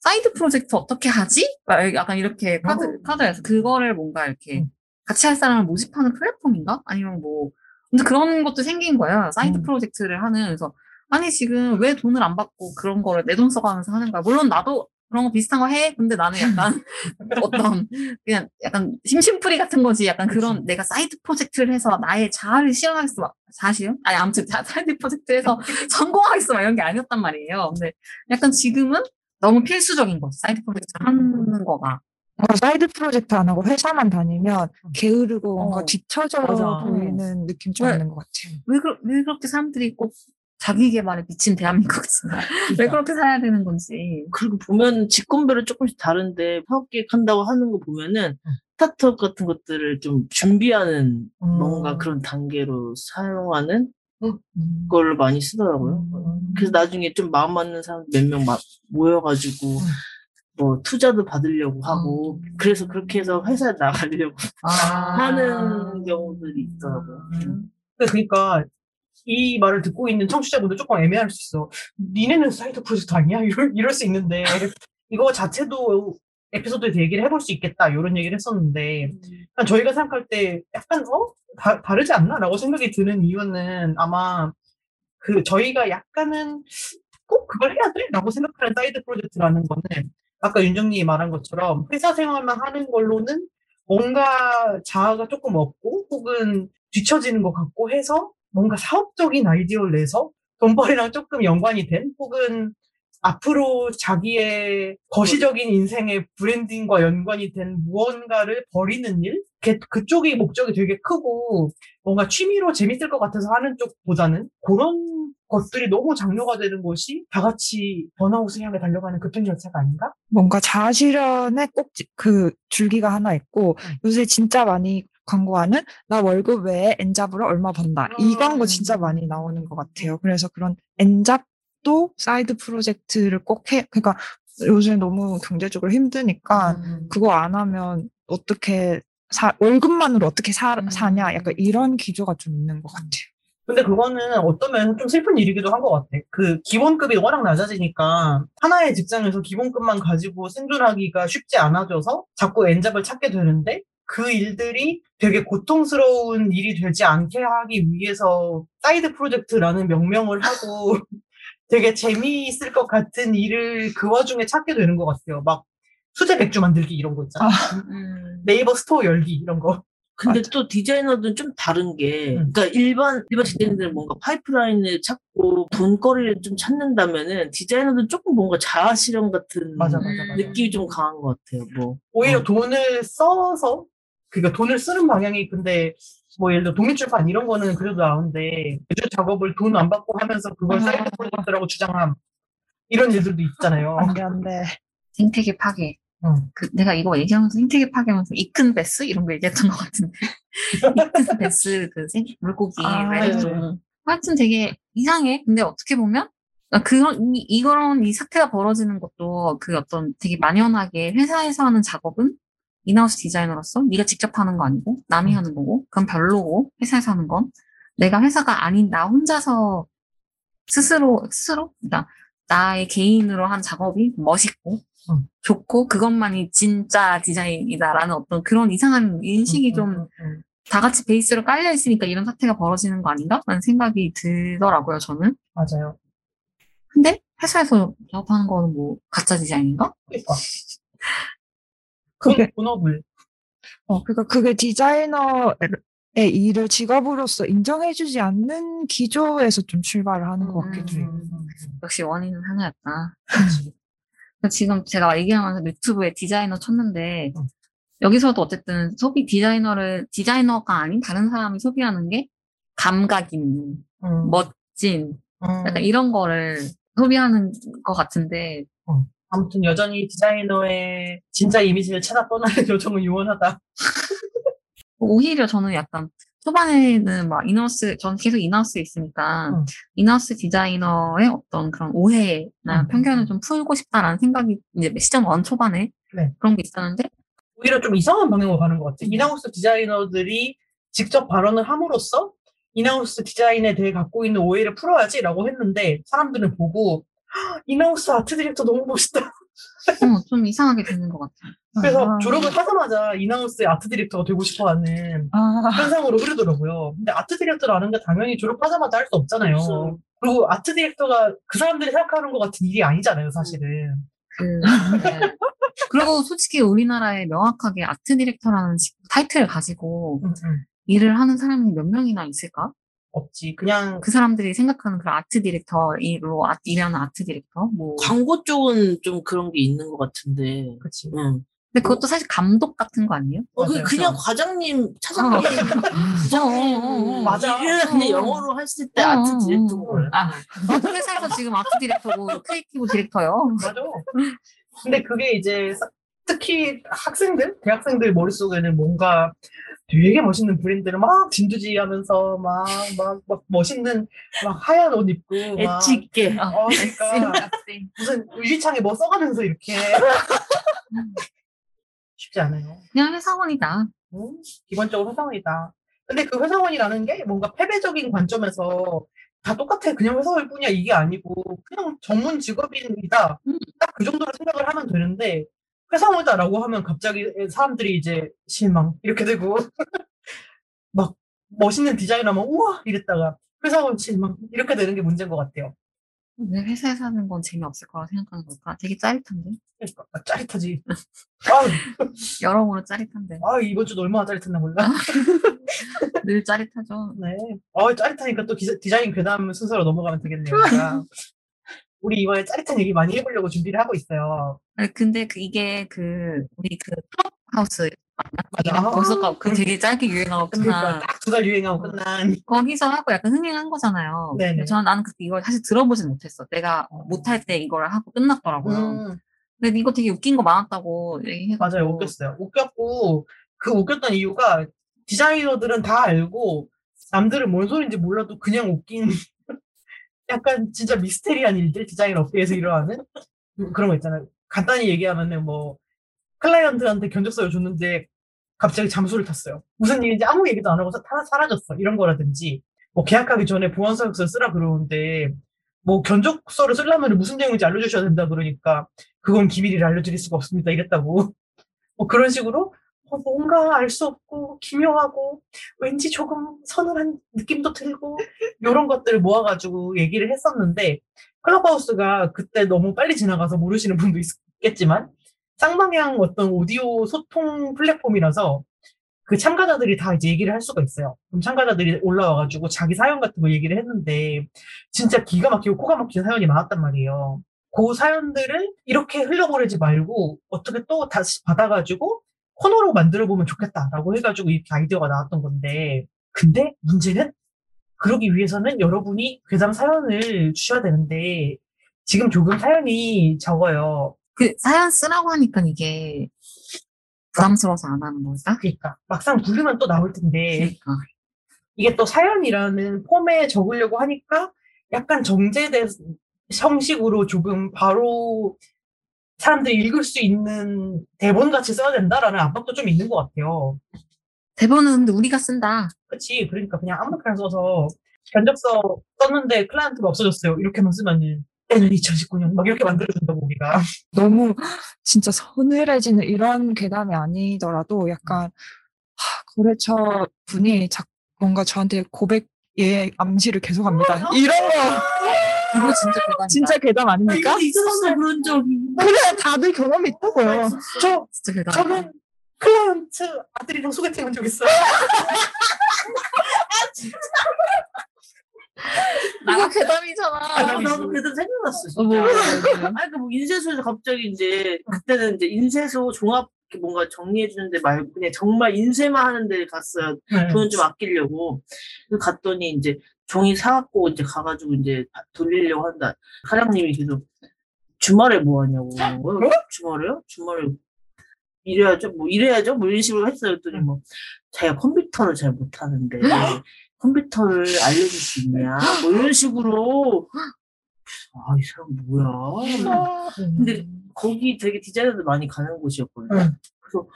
사이드 프로젝트 어떻게 하지? 막 약간 이렇게 카드 어. 카드에서 그거를 뭔가 이렇게 응. 같이 할 사람을 모집하는 플랫폼인가? 아니면 뭐 근데 그런 것도 생긴 거예요. 사이드 음. 프로젝트를 하는 그래서 아니 지금 왜 돈을 안 받고 그런 거를 내 돈 써가면서 하는 거야? 물론 나도 그런 거 비슷한 거 해. 근데 나는 약간 어떤 그냥 약간 심심풀이 같은 거지. 약간 그런 내가 사이드 프로젝트를 해서 나의 자아를 실현하겠어. 막 사실은 아니 아무튼 자- 사이드 프로젝트에서 성공하겠어 막 이런 게 아니었단 말이에요. 근데 약간 지금은 너무 필수적인 거지. 사이드 프로젝트 하는 거가. 뭔가 사이드 프로젝트 안 하고 회사만 다니면 게으르고 뭔가 어. 뒤처져 맞아. 보이는 느낌 좀 왜? 있는 것 같아요. 왜, 그, 왜 그렇게 사람들이 꼭 자기 개발에 미친 대한민국이나 왜 그렇게 살아야 되는 건지. 그리고 보면 직군별로 조금씩 다른데 사업 계획 한다고 하는 거 보면은 응. 스타트업 같은 것들을 좀 준비하는 음. 뭔가 그런 단계로 사용하는 음. 걸 많이 쓰더라고요. 음. 그래서 나중에 좀 마음 맞는 사람 몇 명 모여가지고 음. 뭐 투자도 받으려고 하고 음. 그래서 그렇게 해서 회사에 나가려고 아. 하는 경우들이 있더라고요. 음. 그러니까 이 말을 듣고 있는 청취자분들 조금 애매할 수 있어. 니네는 사이드 프로젝트 아니야? 이럴, 이럴 수 있는데 이거 자체도 에피소드에서 얘기를 해볼 수 있겠다 이런 얘기를 했었는데 그냥 저희가 생각할 때 약간 어? 다, 다르지 않나? 라고 생각이 드는 이유는 아마 그 저희가 약간은 꼭 그걸 해야 돼? 라고 생각하는 사이드 프로젝트라는 거는 아까 윤정님이 말한 것처럼 회사 생활만 하는 걸로는 뭔가 자아가 조금 없고 혹은 뒤처지는 것 같고 해서 뭔가 사업적인 아이디어를 내서 돈벌이랑 조금 연관이 된 혹은 앞으로 자기의 거시적인 인생의 브랜딩과 연관이 된 무언가를 버리는 일? 그- 그쪽이 목적이 되게 크고 뭔가 취미로 재밌을 것 같아서 하는 쪽보다는 그런 것들이 너무 장려가 되는 것이 다 같이 번아웃을 향해 달려가는 급행 열차가 아닌가? 뭔가 자아 실현에 꼭 그 줄기가 하나 있고 음. 요새 진짜 많이 광고하는 나 월급 외에 N잡으로 얼마 번다. 이 음. 광고 진짜 많이 나오는 것 같아요. 그래서 그런 N잡도 사이드 프로젝트를 꼭 해. 그러니까 요새 너무 경제적으로 힘드니까 음. 그거 안 하면 어떻게 사, 월급만으로 어떻게 사, 음. 사냐. 약간 이런 기조가 좀 있는 것 같아요. 근데 그거는 어떤 면에서 좀 슬픈 일이기도 한 것 같아. 그 기본급이 워낙 낮아지니까 하나의 직장에서 기본급만 가지고 생존하기가 쉽지 않아져서 자꾸 N잡을 찾게 되는데 그 일들이 되게 고통스러운 일이 되지 않게 하기 위해서 사이드 프로젝트라는 명명을 하고 되게 재미있을 것 같은 일을 그 와중에 찾게 되는 것 같아요. 막 수제 맥주 만들기 이런 거 있잖아. 음. 네이버 스토어 열기 이런 거. 근데 또 디자이너들은 좀 다른 게, 음. 그러니까 일반, 일반 디자이너들은 뭔가 파이프라인을 찾고 돈거리를 좀 찾는다면은 디자이너들은 조금 뭔가 자아 실현 같은 맞아, 맞아, 맞아. 느낌이 좀 강한 것 같아요. 뭐. 오히려 어. 돈을 써서 그러니까 돈을 쓰는 방향이 근데 뭐 예를 들어 독립출판 이런 거는 그래도 나오는데 제조 작업을 돈 안 받고 하면서 그걸 아. 사이드 프로젝트라고 주장함 이런 일들도 있잖아요. 안 돼, 안 돼. 생태계 파괴. 응. 그 내가 이거 얘기하면서 생태계 파괴하면서 입 큰 배스 이런 거 얘기했던 것 같은데 입 큰 배스 그 생- 물고기 아, 외래종 하여튼 되게 이상해. 근데 어떻게 보면 그러니까 그런 이, 이런 이 사태가 벌어지는 것도 그 어떤 되게 만연하게 회사에서 하는 작업은 인하우스 디자이너로서 네가 직접 하는 거 아니고 남이 음. 하는 거고 그건 별로고 회사에서 하는 건 내가 회사가 아닌 나 혼자서 스스로 스스로 그러니까 나의 개인으로 한 작업이 멋있고 음. 좋고 그것만이 진짜 디자인이다라는 어떤 그런 이상한 인식이 음, 좀 음, 음. 다 같이 베이스로 깔려 있으니까 이런 사태가 벌어지는 거 아닌가? 라는 생각이 들더라고요, 저는. 맞아요. 근데 회사에서 작업하는 거는 뭐 가짜 디자인인가? 그러니까. 그게 본업을. 어, 그러니까 그게 디자이너의 일을 직업으로서 인정해주지 않는 기조에서 좀 출발을 하는 것 같기도 해요. 음. 역시 원인은 하나였다. 지금 제가 얘기하면서 유튜브에 디자이너 쳤는데 음. 여기서도 어쨌든 소비 디자이너를 디자이너가 아닌 다른 사람이 소비하는 게 감각 있는 음. 멋진 음. 약간 이런 거를 소비하는 것 같은데 아무튼 여전히 디자이너의 진짜 이미지를 찾아 떠나는 여정은 요원하다. 오히려 저는 약간 초반에는 막 in-house 전 계속 in-house에 있으니까 음. in-house 디자이너의 어떤 그런 오해나 음. 편견을 좀 풀고 싶다라는 생각이 이제 시즌 one 초반에 네. 그런 게 있었는데 오히려 좀 이상한 방향으로 가는 것 같아. in-house 디자이너들이 직접 발언을 함으로써 in-house 디자인에 대해 갖고 있는 오해를 풀어야지라고 했는데 사람들은 보고 "헉, in-house 아트 디렉터 너무 멋있다. 어, 좀 이상하게 되는 것 같아요. 그래서 아. 졸업을 하자마자 in-house의 아트 디렉터가 되고 싶어 하는 아, 현상으로 흐르더라고요. 근데 아트 디렉터라는 게 당연히 졸업하자마자 할 수 없잖아요. 없어요. 그리고 아트 디렉터가 그 사람들이 생각하는 것 같은 일이 아니잖아요, 사실은. 그, 네. 그리고 솔직히 우리나라에 명확하게 아트 디렉터라는 직- 타이틀을 가지고 음, 음. 일을 하는 사람이 몇 명이나 있을까? 없지. 그냥 그 사람들이 생각하는 그런 아트 디렉터로 아- 일하는 아트 디렉터? 뭐. 광고 쪽은 좀 그런 게 있는 것 같은데. 그치. 응. 근데 그것도 사실 감독 같은 거 아니에요? 어, 그 맞아요. 그냥 과장님, 차장님, 어. 부장님, 어, 어, 어. 맞아. 이게 그냥 어. 영어로 했을 때 어, 아트 어, 디렉터인 어. 거예요. 아, 회사에서 지금 아트 디렉터고 creative 디렉터요. 맞아. 근데 그게 이제 사- 특히 학생들, 대학생들 머릿속에는 뭔가 되게 멋있는 브랜드를 막 진두지 하면서 막, 막, 막 멋있는 막 하얀 옷 입고 막 엣지 있게. 어, 그러니까 무슨 유리창에 뭐 써가면서 이렇게 쉽지 않아요. 그냥 회사원이다. 음, 기본적으로 회사원이다. 근데 그 회사원이라는 게 뭔가 패배적인 관점에서 다 똑같아. 그냥 회사원일 뿐이야. 이게 아니고 그냥 전문 직업인이다. 음. 딱그 정도로 생각을 하면 되는데 회사원이다라고 하면 갑자기 사람들이 이제 실망 이렇게 되고 막 멋있는 디자이너면 우와 이랬다가 회사원 실망 이렇게 되는 게 문제인 것 같아요. 왜 회사에 사는 건 재미없을 거라고 생각하는 걸까? 되게 짜릿한데? 그러니까 아, 짜릿하지. 아, 여러모로 짜릿한데. 아 이번 주도 얼마나 짜릿했나 몰라. 늘 짜릿하죠. 네. 어, 짜릿하니까 또 기자- 디자인 괴담 순서로 넘어가면 되겠네요. 우리 이번에 짜릿한 얘기 많이 해보려고 준비를 하고 있어요. 아니, 근데 그 이게 그 우리 그 클럽하우스 맞아. 거기서 가- 그 되게 짧게 유행하고 끝나. 그러니까 딱두 달 유행하고 끝난. 거기서 하고 약간 흥행한 거잖아요. 네네. 저는 나는 그때 이걸 사실 들어보진 못했어. 내가 못할 때 이걸 하고 끝났더라고요. 음, 근데 이거 되게 웃긴 거 많았다고 얘기해가지고. 맞아요. 웃겼어요. 웃겼고, 그 웃겼던 이유가 디자이너들은 다 알고, 남들은 뭔 소리인지 몰라도 그냥 웃긴, 약간 진짜 미스테리한 일들, 디자인 업계에서 일어나는 그런 거 있잖아요. 간단히 얘기하면은 뭐, 클라이언트한테 견적서를 줬는데, 갑자기 잠수를 탔어요. 무슨 일인지 아무 얘기도 안 하고 사, 사라졌어. 이런 거라든지, 뭐, 계약하기 전에 보안서약서 쓰라 그러는데, 뭐, 견적서를 쓰려면 무슨 내용인지 알려주셔야 된다 그러니까, 그건 기밀이라 알려드릴 수가 없습니다. 이랬다고. 뭐 그런 식으로 어, 뭔가 알 수 없고 기묘하고 왠지 조금 서늘한 느낌도 들고 이런 것들을 모아가지고 얘기를 했었는데 클럽하우스가 그때 너무 빨리 지나가서 모르시는 분도 있겠지만 쌍방향 어떤 오디오 소통 플랫폼이라서 그 참가자들이 다 이제 얘기를 할 수가 있어요. 그럼 참가자들이 올라와가지고 자기 사연 같은 거 얘기를 했는데 진짜 기가 막히고 코가 막히는 사연이 많았단 말이에요. 그 사연들을 이렇게 흘려보내지 말고 어떻게 또 다시 받아가지고 코너로 만들어 보면 좋겠다라고 해가지고 이렇게 아이디어가 나왔던 건데 근데 문제는 그러기 위해서는 여러분이 괴담 사연을 주셔야 되는데 지금 조금 사연이 적어요. 그 사연 쓰라고 하니까 이게 부담스러워서 안 하는 걸까? 그러니까 막상 부르면 또 나올 텐데 그러니까. 이게 또 사연이라는 폼에 적으려고 하니까 약간 정제된 형식으로 조금 바로 사람들이 읽을 수 있는 대본 같이 써야 된다라는 압박도 좀 있는 것 같아요. 대본은 근데 우리가 쓴다. 그치. 그러니까 그냥 아무렇게나 써서 견적서 썼는데 클라이언트가 없어졌어요. 이렇게만 쓰면은 때는 2019년 막 이렇게 만들어준다고 우리가. 너무 진짜 서늘해지는 이런 괴담이 아니더라도 약간 하, 거래처 분이 자, 뭔가 저한테 고백 예 암시를 계속합니다. 이런 거 그거 진짜 대단이다. 진짜 괴담 아닙니까? 이거 있었어 그런 적이. 그래, 다들 경험이 있다고요. 저, 진짜 대단이다. 저는 클라이언트 아들이랑 소개팅 한 적 있어요. 나가 괴담이잖아. 아, 나도 그래도 생각났어. 진짜. 어, 뭐, 아니, 그 뭐, 인쇄소에서 갑자기 이제, 그때는 이제 인쇄소 종합, 뭔가 정리해 주는데 말고, 그냥 정말 인쇄만 하는 데 갔어요. 네. 돈을 좀 아끼려고. 갔더니 이제 종이 사갖고 이제 가가지고 이제 돌리려고 한다. 사장님이 계속, 주말에 뭐 하냐고. 어? 주말에요? 주말에 일해야죠? 뭐 일해야죠? 뭐 이런 식으로 했어요. 그랬더니 뭐, 자기가 컴퓨터를 잘 못하는데, 컴퓨터를 알려줄 수 있냐? 뭐 이런 식으로, 아, 이 사람 뭐야? 근데 거기 되게 디자이너들 많이 가는 곳이었거든요. 응. 그래서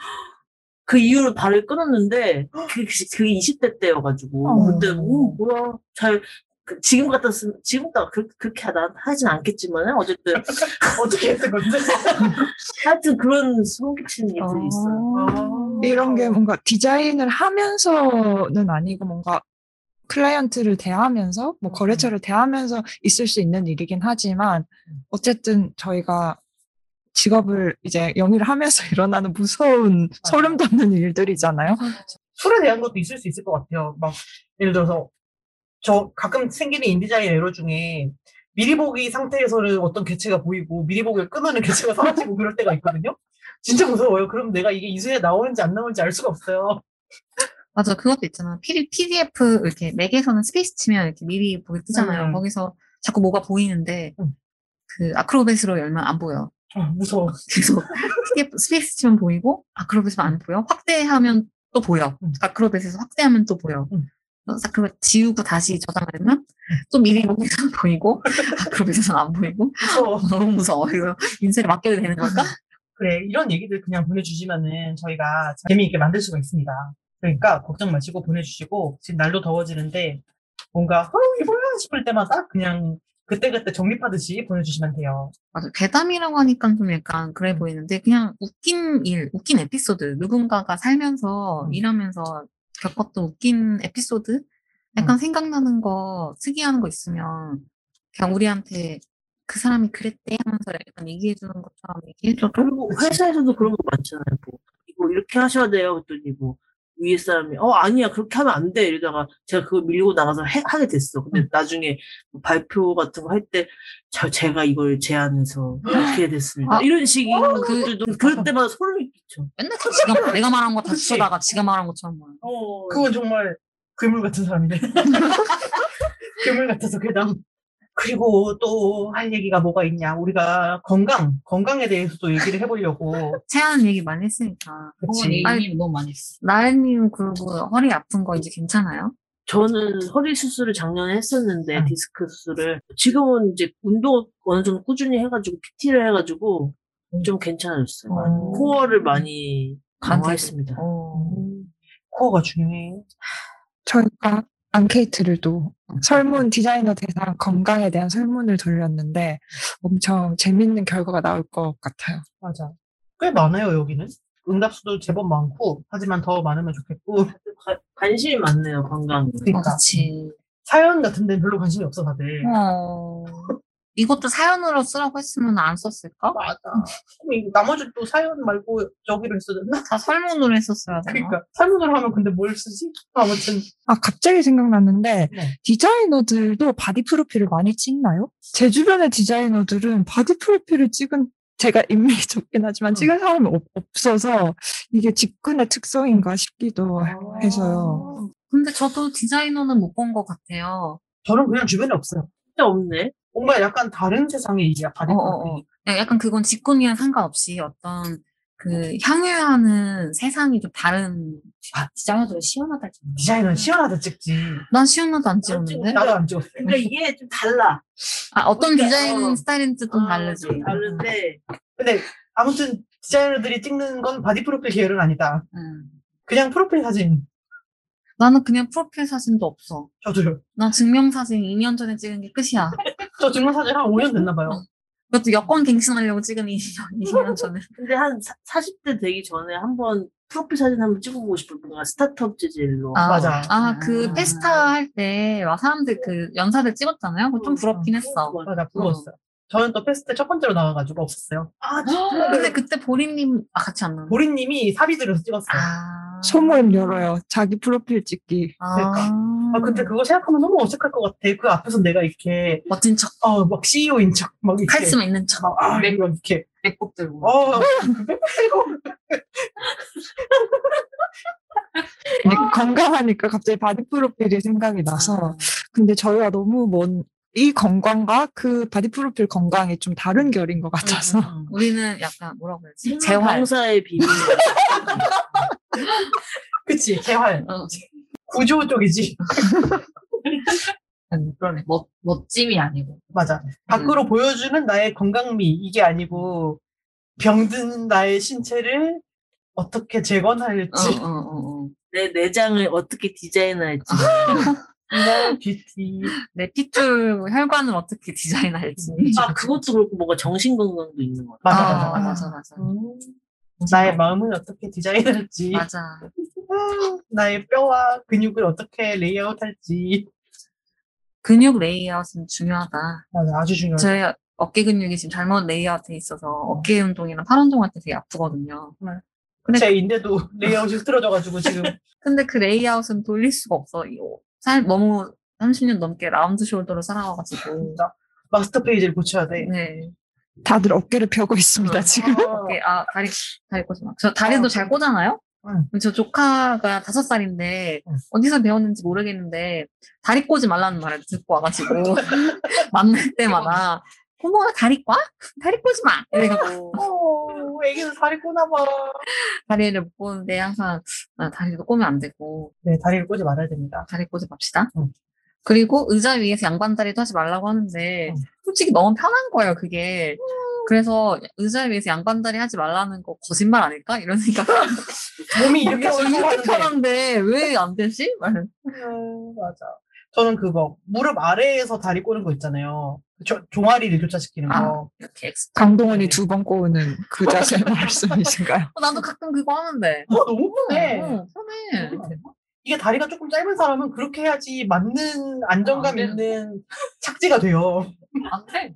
그 이후로 발을 끊었는데 그, 그게 20대 때여가지고 어. 그때 오 뭐야 잘 그, 지금 같았으면 지금 딱 그, 그렇게 하다 하진 않겠지만 어쨌든 어떻게 했을 건데? 하여튼 그런 소름 끼치는 일들이 있어요. 아. 이런 게 뭔가 디자인을 하면서는 아니고 뭔가 클라이언트를 대하면서 뭐 거래처를 대하면서 있을 수 있는 일이긴 하지만 어쨌든 저희가 직업을 이제 영위를 하면서 일어나는 무서운 소름 돋는 일들이잖아요. 술에 대한 것도 있을 수 있을 것 같아요. 막, 예를 들어서, 저 가끔 생기는 InDesign 에러 중에 미리 보기 상태에서는 어떤 개체가 보이고 미리 보기를 끄면 개체가 사라지고 그럴 때가 있거든요. 진짜 무서워요. 그럼 내가 이게 인쇄에 나오는지 안 나오는지 알 수가 없어요. 맞아, 그것도 있잖아. PDF 이렇게 Mac에서는 스페이스 치면 이렇게 미리 보기 뜨잖아요. 음. 거기서 자꾸 뭐가 보이는데 음. 그 Acrobat으로 열면 안 보여. 아, 무서워. 그래서 PDF 스페이스 치면 보이고 Acrobat은 안 보여. 확대하면 또 보여. 음. Acrobat에서 확대하면 또 보여. 음. Acrobat 지우고 다시 저장을 하면 또 미리 보기에서는 보이고 Acrobat에서는 안 보이고 무서워. 너무 무서워. 이거 인쇄를 맡겨도 되는 걸까? 그래, 이런 얘기들 그냥 보내주시면은 저희가 재미있게 만들 수가 있습니다. 그러니까 걱정 마시고 보내주시고, 지금 날도 더워지는데, 뭔가, 어, 이게 뭐야 싶을 때마다 그냥 그때그때 정립하듯이 보내주시면 돼요. 맞아. 괴담이라고 하니까 좀 약간 그래 보이는데, 그냥 웃긴 일, 웃긴 에피소드. 누군가가 살면서, 음. 일하면서 겪었던 웃긴 에피소드? 약간 생각나는 거, 특이한 거 있으면, 그냥 우리한테 그 사람이 그랬대 하면서 약간 얘기해 주는 것처럼 얘기해 줘도. 그리고 회사에서도 그런 거 많잖아요. 뭐 이거 이렇게 하셔야 돼요. 그랬더니 뭐 위에 사람이 어 아니야 그렇게 하면 안 돼 이러다가 제가 그거 밀고 나가서 해- 하게 됐어. 근데 나중에 뭐 발표 같은 거 할 때 제가 이걸 제안해서 이렇게 됐습니다. 아, 이런 식의 그- 것들도 그럴 때마다 소름이 끼쳐. 맨날 다 지가, 내가 말한 거 다. 치다가 지가 말한 것처럼 말해. 어, 그건 정말 괴물 같은 사람이네. 괴물 같아서 괴담. 그리고 또 할 얘기가 뭐가 있냐. 우리가 건강, 건강에 대해서도 얘기를 해보려고. 체하는 얘기 많이 했으니까. 그치. 아니, 너무 많이 했어. 나은님 그리고 허리 아픈 거 이제 괜찮아요? 저는 허리 수술을 작년에 했었는데 응. 디스크 수술을 지금은 이제 운동 어느 정도 꾸준히 해가지고 PT를 해가지고 좀 괜찮아졌어요. 어. 코어를 많이 강화했습니다. 어. 코어가 중요해. 저희가 앙케이트를 또 설문 디자이너 대상 건강에 대한 설문을 돌렸는데 엄청 재밌는 결과가 나올 것 같아요. 맞아. 꽤 많아요, 여기는. 응답수도 제법 많고, 하지만 더 많으면 좋겠고. 가- 관심이 많네요, 건강에. 어, 그러니까. 그치. 사연 같은 데는 별로 관심이 없어, 다들. 어. 이것도 사연으로 쓰라고 했으면 안 썼을까? 맞아. 나머지 또 사연 말고 저기로 했어야 됐나? 다 설문으로 했었어야 되나? 그러니까. 설문으로 하면 근데 뭘 쓰지? 아무튼. 아, 갑자기 생각났는데 네. 디자이너들도 바디 프로필을 많이 찍나요? 제 주변의 디자이너들은 바디 프로필을 찍은 제가 인맥이 적긴 하지만 찍은 사람이 없, 없어서 이게 직군의 특성인가 싶기도 해서요. 근데 저도 디자이너는 못 본 것 같아요. 저는 그냥 주변에 없어요. 진짜 없네. 뭔가 약간 다른 세상의 일이야, 바디 어, 어, 프로필이. 어. 약간 그건 직군이랑 상관없이 어떤 그 향유하는 세상이 좀 다른 아, 디자이너들은 시현하다 했잖아. 디자이너는 시현하다 찍지. 난 시현하다도 안 찍었는데. 나도 안 찍었어. 그러니까 이게 좀 달라. 아, 어떤 그러니까, 디자인 어. 스타일인지 좀 어, 다르지. 좀 다른데 근데 아무튼 디자이너들이 찍는 건 바디 프로필 계열은 아니다. 응. 그냥 프로필 사진. 나는 그냥 프로필 사진도 없어. 저도요. 난 증명 사진 2년 전에 찍은 게 끝이야. 저 증명사진 한 5년 됐나 봐요. 그것도 여권 갱신하려고 찍은 20년, 20년 전에. 근데 한 사, 40대 되기 전에 한번 프로필 사진 한번 찍어보고 싶을 뭔가 스타트업 재질로. 아, 맞아. 아, 그 아. 페스타 할 때, 와, 사람들 그 연사들 찍었잖아요? 그거 좀 부럽긴 했어. 맞아, 부러웠어요. 저는 또 페스타 첫 번째로 나와가지고 없었어요. 아, 진짜? 근데 그때 보리님, 아, 같이 안 나왔나? 보리님이 사비 들여서 찍었어요. 아. 소모임 열어요. 자기 프로필 찍기. 그러니까. 아, 근데 그거 생각하면 너무 어색할 것 같아. 그 앞에서 내가 이렇게, 멋진 척, 어, 막 CEO인 척, 막 이렇게. 카리스마 있는 척. 막, 아, 이거 이렇게. 맥북 들고. 어, 근데 건강하니까 갑자기 바디 프로필이 생각이 나서. 근데 저희와 너무 먼, 이 건강과 그 바디 프로필 건강이 좀 다른 결인 것 같아서. 우리는 약간 뭐라고 해야지? 재활. 병사의 비밀. 그치, 재활. 어, 구조 쪽이지. 음, 그러네. 멋, 멋짐이 아니고. 맞아. 밖으로 보여주는 나의 건강미, 이게 아니고, 병든 나의 신체를 어떻게 재건할지. 어, 어, 어, 어. 내 내장을 어떻게 디자인할지. inner beauty. 내 핏줄 혈관을 어떻게 디자인할지. 아, 그것도 그렇고 뭔가 정신 건강도 있는 것 맞아, 같아. 아, 맞아, 맞아. 맞아, 맞아. 음, 나의 마음을 어떻게 디자인할지. 맞아. 음, 나의 뼈와 근육을 어떻게 레이아웃할지. 근육 레이아웃은 중요하다. 맞아, 아주 중요하죠. 저희 어깨 근육이 지금 잘못 레이아웃 돼 있어서 어깨 운동이랑 팔 운동할 때 되게 아프거든요. 근데, 제 인대도 레이아웃이 흐트러져가지고 지금. 근데 그 레이아웃은 돌릴 수가 없어. 살 너무 30년 넘게 round shoulder로 살아와가지고. 진짜 master page를 고쳐야 돼. 네. 다들 어깨를 펴고 있습니다, 지금. 어깨, 아, 다리, 다리 꼬지 마. 저 다리도 아, 잘 꼬나요? 응. 저 조카가 다섯 살인데, 응. 어디서 배웠는지 모르겠는데, 다리 꼬지 말라는 말을 듣고 와가지고, 만날 때마다, 고모가 다리 꽈? 다리 꼬지 마! 이래가지고, 어, 애기는 다리 꼬나 봐. 다리를 못 꽂는데 항상, 아, 다리도 꼬면 안 되고, 네, 다리를 꼬지 말아야 됩니다. 다리 꽂지 맙시다. 응. 그리고 의자 위에서 양반다리도 하지 말라고 하는데, 솔직히 너무 편한 거예요, 그게. 그래서 의자 위에서 양반다리 하지 말라는 거 거짓말 아닐까? 이런 생각. 몸이 이렇게 얼마나 편한데 왜 안 되지? 말. 음, 맞아. 저는 그거 무릎 아래에서 다리 꼬는 거 있잖아요. 저, 종아리를 교차시키는 아. 거. 이렇게. 강동원이 두 번 꼬우는 그 자세 말씀이신가요? 어, 나도 가끔 그거 하는데. 어, 너무 편해. 어, 편해. 이게 다리가 조금 짧은 사람은 그렇게 해야지 맞는 안정감 안 되는 있는 착지가 돼요. 안 돼.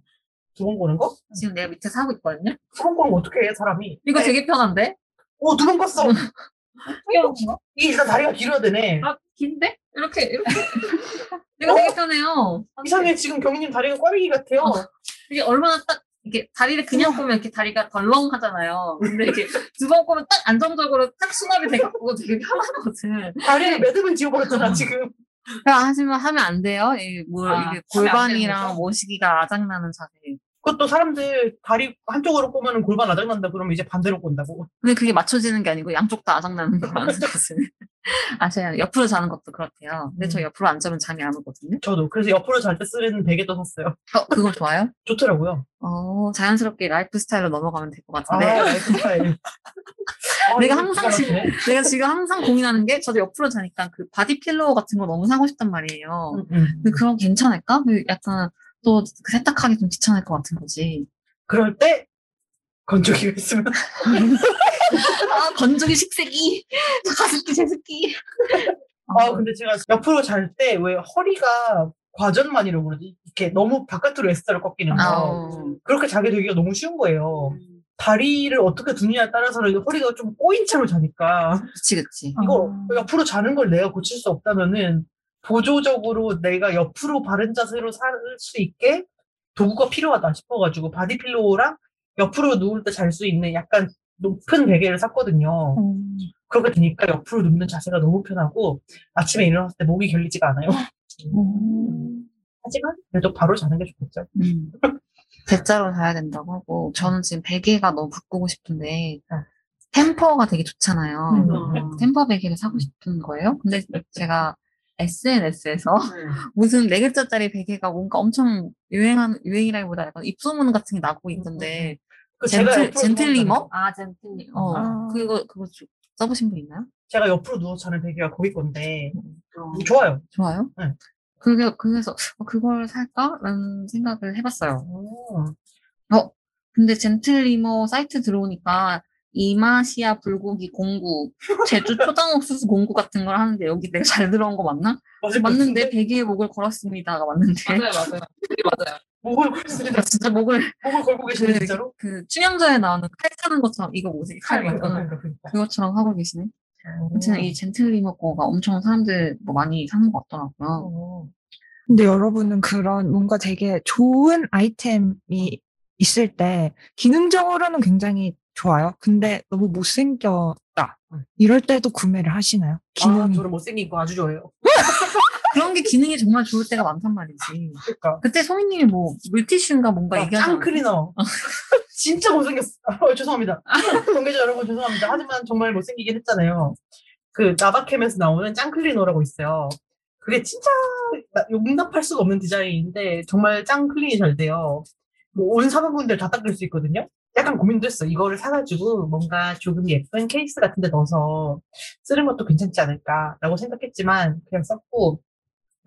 두번 꼬는 거? 지금 내가 밑에서 하고 있거든요. 두번 꼬는 거 어떻게 해, 사람이? 이거 네. 되게 편한데? 어, 두번 거? 이게 일단 다리가 길어야 되네. 아, 긴데? 이렇게, 이렇게. 이거 되게 편해요. 이상해, 지금 경희님 다리가 꽈배기 같아요. 이게 얼마나 딱, 이렇게 다리를 그냥 꼬면 이렇게 다리가 덜렁 하잖아요. 근데 이렇게 두 번 꼬면 딱 안정적으로 딱 수납이 돼갖고 되게 편하거든. 다리를 매듭을 지워버렸잖아, 지금. 아, 하지만 하면 안 돼요. 이, 뭐, 아, 이게 골반이랑? 모시기가 아작나는 자세. 그것도 사람들 다리 한쪽으로 꼬면 골반 아작난다 그러면 이제 반대로 꼰다고. 근데 그게 맞춰지는 게 아니고 양쪽 다 아작나는 거라는 것은. 아, 제가 옆으로 자는 것도 그렇대요. 근데 저 옆으로 안 자면 잠이 안 오거든요. 저도. 그래서 옆으로 잘 때 쓰는 베개도 샀어요. 어, 그거 좋아요? 좋더라고요. 어, 자연스럽게 라이프 스타일로 넘어가면 될것 아, 같은데. 라이프 스타일. 아, 내가 항상 지금. 내가 지금 항상 고민하는 게 저도 옆으로 자니까 그 body pillow 같은 거 너무 사고 싶단 말이에요. 음, 음. 근데 그럼 괜찮을까? 그 약간 또그 세탁하기 좀 귀찮을 것 같은 거지. 그럴 때 건조기가 있으면 아, 건조기 식세기. 가습기 제습기. 아 근데 제가 옆으로 잘 때 왜 허리가 과전만이라고 그러지? 이렇게 너무 바깥으로 S자로 꺾이는 거. 아, 그렇게 자게 되기가 너무 쉬운 거예요. 다리를 어떻게 두느냐에 따라서는 허리가 좀 꼬인 채로 자니까 그치, 그치. 이거 옆으로 자는 걸 내가 고칠 수 없다면은 보조적으로 내가 옆으로 바른 자세로 잘 수 있게 도구가 필요하다 싶어가지고 body pillow랑 옆으로 누울 때 잘 수 있는 약간 높은 베개를 샀거든요. 그렇게 되니까 옆으로 눕는 자세가 너무 편하고 아침에 일어났을 때 목이 결리지가 않아요. 하지만 그래도 바로 자는 게 좋겠죠. 음. 대자로 자야 된다고 하고, 저는 지금 베개가 너무 바꾸고 싶은데, 템퍼가 되게 좋잖아요. 음. 템퍼 베개를 사고 싶은 거예요. 근데 제가 SNS에서 네. 무슨 네 글자짜리 베개가 뭔가 엄청 유행한, 유행이라기보다 약간 입소문 같은 게 나고 있던데, 그 젠틀, 젠틀리머? 아, 젠틀리. 어, 아. 그거, 그거 주- 써보신 분 있나요? 제가 옆으로 누워서 자는 베개가 거기 건데 어. 좋아요. 좋아요? 네. 그게, 그래서, 어, 그걸 살까? 라는 생각을 해봤어요. 어. 근데 젠틀리머 사이트 들어오니까 이마시아 불고기 공구, 제주 초당 옥수수 공구 같은 걸 하는데 여기 내가 잘 들어온 거 맞나? 맞는데 베개에 목을 걸었습니다가 맞는데 맞아요, 맞아요. 그게 맞아요. 목을 걸습니다. 진짜 목을 목을 걸고 계시네 진짜로. 그 춘향전에 나오는 칼 차는 것처럼 이거 뭐지? 칼. 그러니까, 그러니까. 그것처럼 하고 계시네. 아무튼 이 젠틀리머 거가 엄청 사람들 뭐 많이 사는 것 같더라고요. 어. 근데 여러분은 그런 뭔가 되게 좋은 아이템이 있을 때 기능적으로는 굉장히 좋아요. 근데 너무 못생겼다. 이럴 때도 구매를 하시나요? 아, 기능이. 저는 못생긴 거 아주 좋아해요. 그런 게 기능이 정말 좋을 때가 많단 말이지. 그러니까. 그때 소민님이 뭐 물티슈인가 뭔가 짱 얘기하잖아요. 클리너. 진짜 못생겼어. 어, 죄송합니다. 관계자 여러분 죄송합니다. 하지만 정말 못생기긴 했잖아요. 그 나바캠에서 나오는 짱 클리너라고 있어요. 그게 진짜 나- 용납할 수가 없는 디자인인데 정말 짱 클린이 잘 돼요. 뭐 온 사방분들 다 닦을 수 있거든요. 약간 고민도 했어. 이거를 사가지고 뭔가 조금 예쁜 케이스 같은 데 넣어서 쓰는 것도 괜찮지 않을까라고 생각했지만 그냥 썼고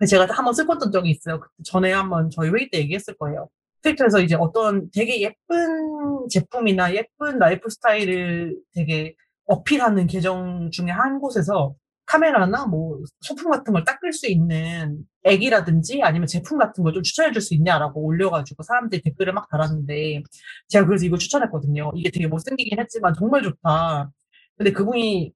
제가 한번 써봤던 적이 있어요. 그때 전에 한번 저희 회의 때 얘기했을 거예요. 트위터에서 이제 어떤 되게 예쁜 제품이나 예쁜 라이프 스타일을 되게 어필하는 계정 중에 한 곳에서 카메라나 뭐 소품 같은 걸 닦을 수 있는 액이라든지 아니면 제품 같은 걸 좀 추천해 줄 수 있냐라고 올려가지고 사람들이 댓글을 막 달았는데 제가 그래서 이걸 추천했거든요. 이게 되게 못생기긴 했지만 정말 좋다. 근데 그분이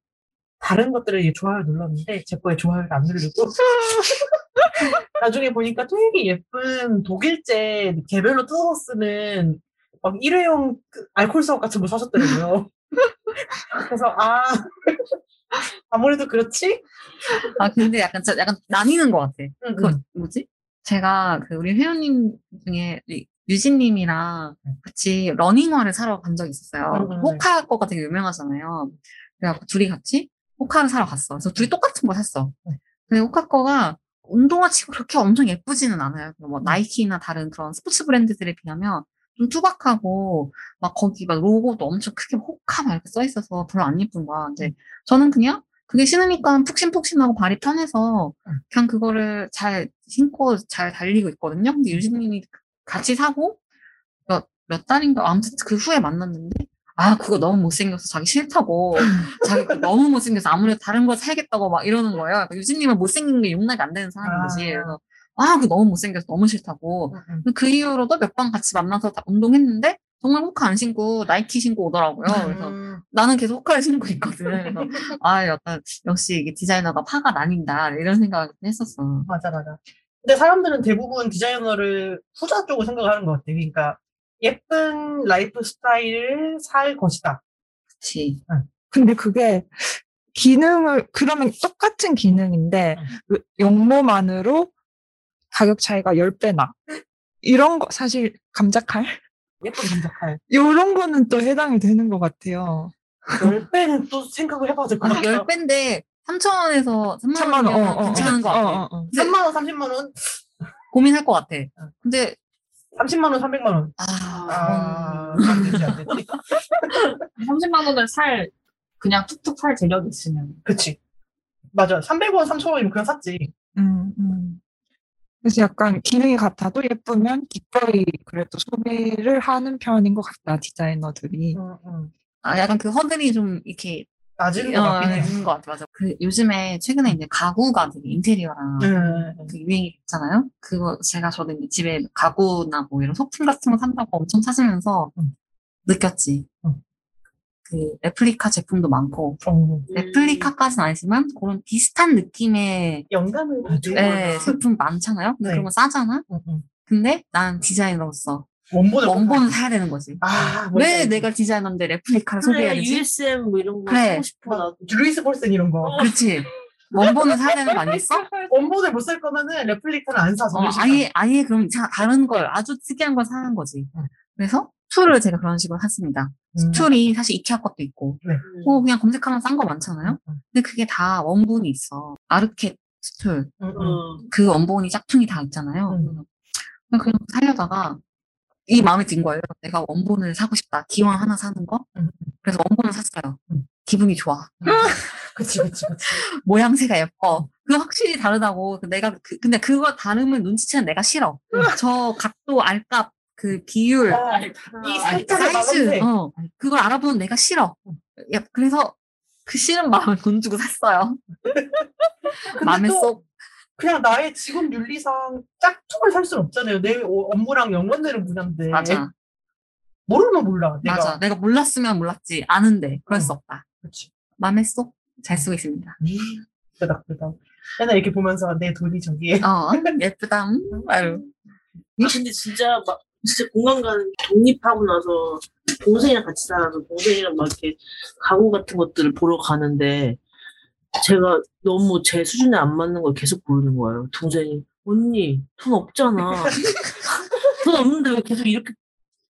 다른 것들을 좋아요 눌렀는데 제 거에 좋아요를 안 누르고 나중에 보니까 되게 예쁜 독일제 개별로 뜯어서 쓰는 막 일회용 그 알콜 수업 같은 거 사셨더라고요. 그래서 아 아무래도 그렇지? 아 근데 약간 약간 나뉘는 것 같아. 응, 그 응. 뭐지? 제가 그 우리 회원님 중에 이 유진님이랑 같이 러닝화를 사러 간 적이 있었어요. 응. 호카 거가 되게 유명하잖아요. 그래갖고 둘이 같이 호카를 사러 갔어. 그래서 둘이 똑같은 거 샀어. 근데 호카 거가 운동화 치고 그렇게 엄청 예쁘지는 않아요. 뭐 나이키나 다른 그런 스포츠 브랜드들에 비하면 좀 투박하고 막 거기 막 로고도 엄청 크게 호카 막 이렇게 써 있어서 별로 안 예쁜 거야. 근데 저는 그냥 그게 신으니까 푹신푹신하고 발이 편해서 그냥 그거를 잘 신고 잘 달리고 있거든요. 근데 유진님이 같이 사고 몇, 몇 달인가 아무튼 그 후에 만났는데 아 그거 너무 못생겨서 자기 싫다고 자기 그거 너무 못생겨서 아무래도 다른 거 사야겠다고 막 이러는 거예요. 그러니까 유진님은 못생긴 게 용납이 안 되는 사람인 거지. 아. 그래서 아 그거 너무 못생겨서 너무 싫다고 응, 응. 그 이후로도 몇 번 같이 만나서 다 운동했는데 정말 호카 안 신고 나이키 신고 오더라고요. 그래서 음, 나는 계속 호카를 신고 있거든. 그래서 아, 어떤 역시 이게 디자이너가 파가 나뉜다 이런 생각을 했었어. 맞아 맞아. 근데 사람들은 대부분 디자이너를 후자 쪽으로 생각하는 것 같아. 그러니까 예쁜 라이프 스타일을 살 것이다. 그치. 근데 그게 기능을 그러면 똑같은 기능인데 그 용모만으로 가격 차이가 10배나 이런 거 사실 감자칼 예쁜 감자칼. 이런 거는 또 해당이 되는 것 같아요. 10배는 또 생각을 해봐야 될것 아, 같아. 10배인데 3천원에서 3만원 3만 원, 어, 이면 어, 괜찮은 것 같아. 어, 어, 어. 3만원, 30만원, 고민할 것 같아. 근데 30만원, 300만원. 아, 아, 그건 안 되지, 안 되지. 30만 원을 살 그냥 툭툭 살 재력이 있으면 그치. 맞아. 300원, 3,000원이면 그냥 샀지. 음, 음. 그래서 약간 기능이 같아도 예쁘면 기꺼이 그래도 소비를 하는 편인 것 같다 디자이너들이. 응, 응. 아, 약간 그 허들이 좀 이렇게 낮은 것 어, 같긴 해. 있는 것 같아. 맞아. 그 요즘에 최근에 이제 가구가 되게 인테리어랑 응, 그 유행이 있잖아요. 그거 제가 저도 이제 집에 가구나 뭐 이런 소품 같은 거 산다고 엄청 찾으면서 응. 느꼈지. 응. 그 레플리카 제품도 많고 어, 레플리카까지는 아니지만 그런 비슷한 느낌의 영감을 받은 예, 제품 많잖아요. 근데 네. 그런 거 싸잖아. 근데 난 디자이너로서 원본을 원본을 사야 되는 거지. 아, 왜 알지. 내가 디자이너인데 레플리카를 그래, 소비해야 되지? USM 뭐 이런 거 그래. 사고 싶어. 나 루이스 폴슨 이런 거. 그렇지. 원본을 사야 되는 거 아니겠어? 원본을 못 살 거면은 레플리카는 안 사. 어, 아예, 아예 그럼 자, 다른 걸, 아주 특이한 걸 사는 거지. 응. 그래서 스툴을 제가 그런 식으로 샀습니다. 음. 스툴이 사실 이케아 것도 있고, 뭐 그냥 검색하면 싼 거 많잖아요? 응, 근데 그게 다 원본이 있어. 아르텍 스툴. 응, 응. 음. 그 원본이 짝퉁이 다 있잖아요. 응. 그래서 그냥 살려다가 이 마음에 든 거예요. 내가 원본을 사고 싶다. 기왕 하나 사는 거. 응. 그래서 원본을 샀어요. 응. 기분이 좋아. 그치, 그치, 그치. 모양새가 예뻐. 그거 확실히 다르다고. 그 내가 그, 근데 그거 다름을 눈치채는 내가 싫어. 저 각도 알값 그 비율, 아, 아니, 이 살짝의 사이즈. 어, 그걸 알아보는 내가 싫어. 야, 그래서 그 싫은 마음을 돈 주고 샀어요. 마음에 또 쏙. 그냥 나의 직업 윤리상 짝퉁을 살 수는 없잖아요. 내 어- 업무랑 연관되는 분야인데. 맞아. 모르면 몰라. 내가. 맞아. 내가 몰랐으면 몰랐지. 아는데 그럴 응. 수 없다. 그치. 마음에 쏙 잘 쓰고 있습니다. 그다 그다. 맨날 이렇게 보면서 내 돈이 저기에. 어, 예쁘다. 음. 아, 근데 진짜 막 진짜 공감 가는 게 독립하고 나서 동생이랑 같이 살아서 동생이랑 막 이렇게 가구 같은 것들을 보러 가는데 제가 너무 제 수준에 안 맞는 걸 계속 보이는 거예요. 동생이 언니 돈 없잖아. 돈 없는데 왜 계속 이렇게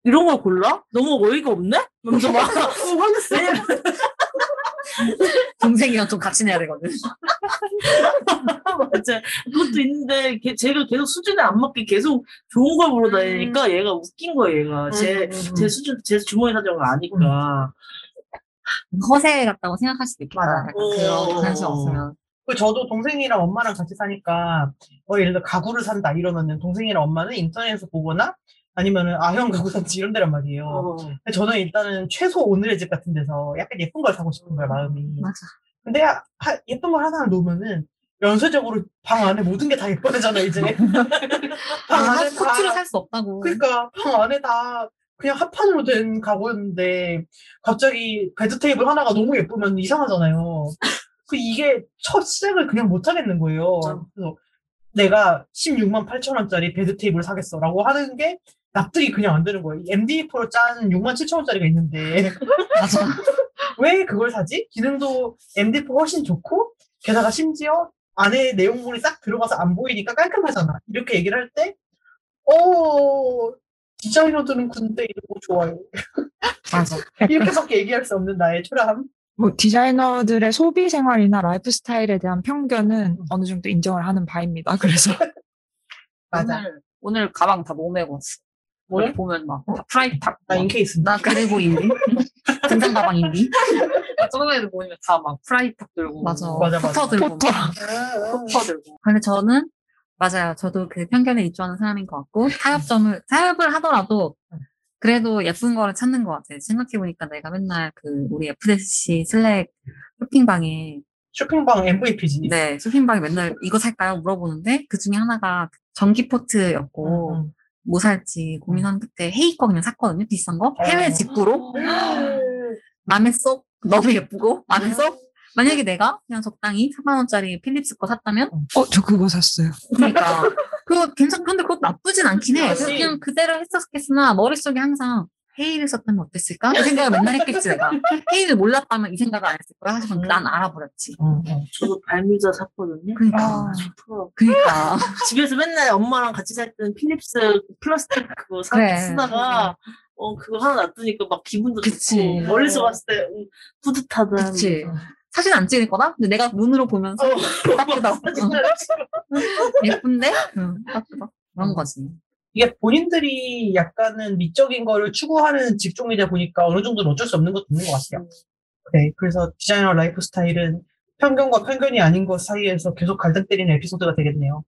이런 걸 골라? 너무 어이가 없네? 먼저 막 왜냐면 동생이랑 좀 같이 내야 되거든. 맞아. 그것도 있는데 걔- 제가 계속 수준에 안 맞게 계속 좋은 걸 보러 다니니까 얘가 웃긴 거예요. 얘가 제 음, 제 수준 제 주머니 사정을 아니까. 허세 같다고 생각할 수도 있겠다. 맞아. 그런 어. 관심 없으면. 그 저도 동생이랑 엄마랑 같이 사니까 어 예를 들어 가구를 산다 이러면은 동생이랑 엄마는 인터넷에서 보거나 아니면은 아형 가구 산지 이런 데란 말이에요. 어. 근데 저는 일단은 최소 오늘의 집 같은 데서 약간 예쁜 걸 사고 싶은 거야 마음이. 맞아. 근데 하- 하- 예쁜 걸 하나 놓으면은 연쇄적으로 방 안에 모든 게 다 예뻐지잖아 이제. 방 아, 안에 코트를 다살수 없다고. 그러니까 방 안에 다 그냥 합판으로 된 가구였는데 갑자기 베드 테이블 하나가 너무 예쁘면 이상하잖아요. 그 이게 첫 시작을 그냥 못 하겠는 거예요. 그래서 내가 16만 8천 원짜리 베드 테이블 사겠어라고 하는 게 납득이 그냥 안 되는 거예요. MDF로 짠 6만 7천 원짜리가 있는데 맞아. 왜 그걸 사지? 기능도 MDF 훨씬 좋고 게다가 심지어 안에 내용물이 싹 들어가서 안 보이니까 깔끔하잖아. 이렇게 얘기를 할 때, 어, 디자이너들은 근데 이런 거 좋아요. 맞아. 이렇게밖에 얘기할 수 없는 나의 초라함. 뭐 디자이너들의 소비 생활이나 라이프 스타일에 대한 편견은 어느 정도 인정을 하는 바입니다. 그래서 맞아. 오늘, 오늘 가방 다 너무 메고 왔어. 뭘? 보면 막, 다 프라이탁. 나 인케이스. 나 그리고 인디. 등산 가방 인디. 저번에도 보면 다 막 프라이탁 들고. 맞아. 맞아, 맞아. 포터 들고. 포터. 포터 들고. 근데 저는 맞아요. 저도 그 편견에 일조하는 사람인 것 같고 타협점을 타협을 하더라도 그래도 예쁜 거를 찾는 것 같아요. 생각해보니까 내가 맨날 그 우리 FDSC 슬랙 쇼핑방에 쇼핑방 MVP지. 네 쇼핑방에 맨날 이거 살까요 물어보는데 그 중에 하나가 전기 포트였고 응, 뭐 살지 고민한 끝에 헤이 거 그냥 샀거든요. 비싼 거 해외 어. 직구로 응. 마음에 쏙 너무 예쁘고 마음에 쏙 만약에 내가 그냥 적당히 3만 원짜리 필립스 거 샀다면 어, 저 그거 샀어요. 그러니까 그거 괜찮 근데 그것도 나쁘진 않긴 해. 그냥 그대로 했었겠으나 머릿속에 항상 헤이를 샀다면 어땠을까? 이 생각을 맨날 했겠지 내가. 헤이를 몰랐다면 이 생각을 안 했을 거야. 하지만 난 알아버렸지. 응, 응. 저도 발뮤다 샀거든요. 그러니까. 아. 좋더라고요. 그러니까. 집에서 맨날 엄마랑 같이 살 때는 필립스 플라스틱 그거 사, 그래. 쓰다가 어 그거 하나 놔두니까 막 기분도 그치. 좋고 멀리서 봤을 때 음, 뿌듯하다. 그치. 사진 안 찍을 거다? 근데 내가 눈으로 보면서 어, 예쁘다. 진짜 예쁜데? 응, 예쁘다. 그런 거지. 이게 본인들이 약간은 미적인 거를 추구하는 직종이다 보니까 어느 정도는 어쩔 수 없는 것도 있는 것 같아요. 네, 그래서 디자이너 라이프 스타일은 편견과 편견이 아닌 것 사이에서 계속 갈등 때리는 에피소드가 되겠네요.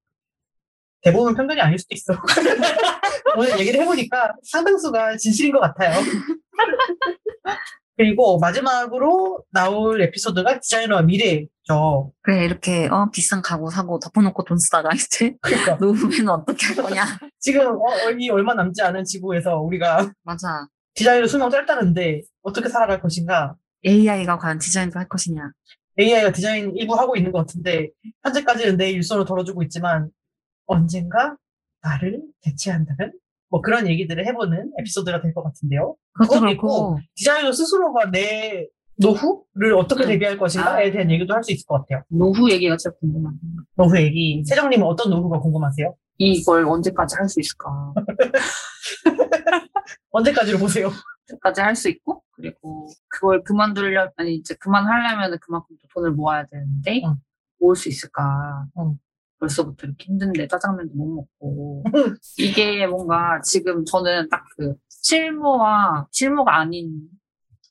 대부분 편견이 아닐 수도 있어. 오늘 얘기를 해보니까 상당수가 진실인 것 같아요. 그리고 마지막으로 나올 에피소드가 디자이너와 미래죠. 그래, 이렇게, 어, 비싼 가구 사고 덮어놓고 돈 쓰다가 이제 그러니까 노후에는 어떻게 할 거냐. 지금 어, 이 얼마 남지 않은 지구에서 우리가 맞아. 디자이너 수명 짧다는데 어떻게 살아갈 것인가? AI가 과연 디자인을 할 것이냐. AI가 디자인 일부 하고 있는 것 같은데 현재까지는 내 일손을 덜어주고 있지만 언젠가 나를 대체한다면 뭐 그런 얘기들을 해보는 에피소드가 될 것 같은데요. 그것도 그렇고, 디자이너 스스로가 내 노후를 어떻게 음. 대비할 것인가에 대한 얘기도 할 수 있을 것 같아요. 노후 얘기가 진짜 궁금한 노후 얘기. 세정님은 어떤 노후가 궁금하세요? 이걸 언제까지 할 수 있을까? 언제까지로 보세요? 언제까지 할 수 있고, 그리고 그걸 그만두려, 아니, 이제 그만하려면 그만큼 또 돈을 모아야 되는데, 응. 모을 수 있을까? 응. 벌써부터 이렇게 힘든데 짜장면도 못 먹고. 이게 뭔가 지금 저는 딱 그 실무와 실무가 아닌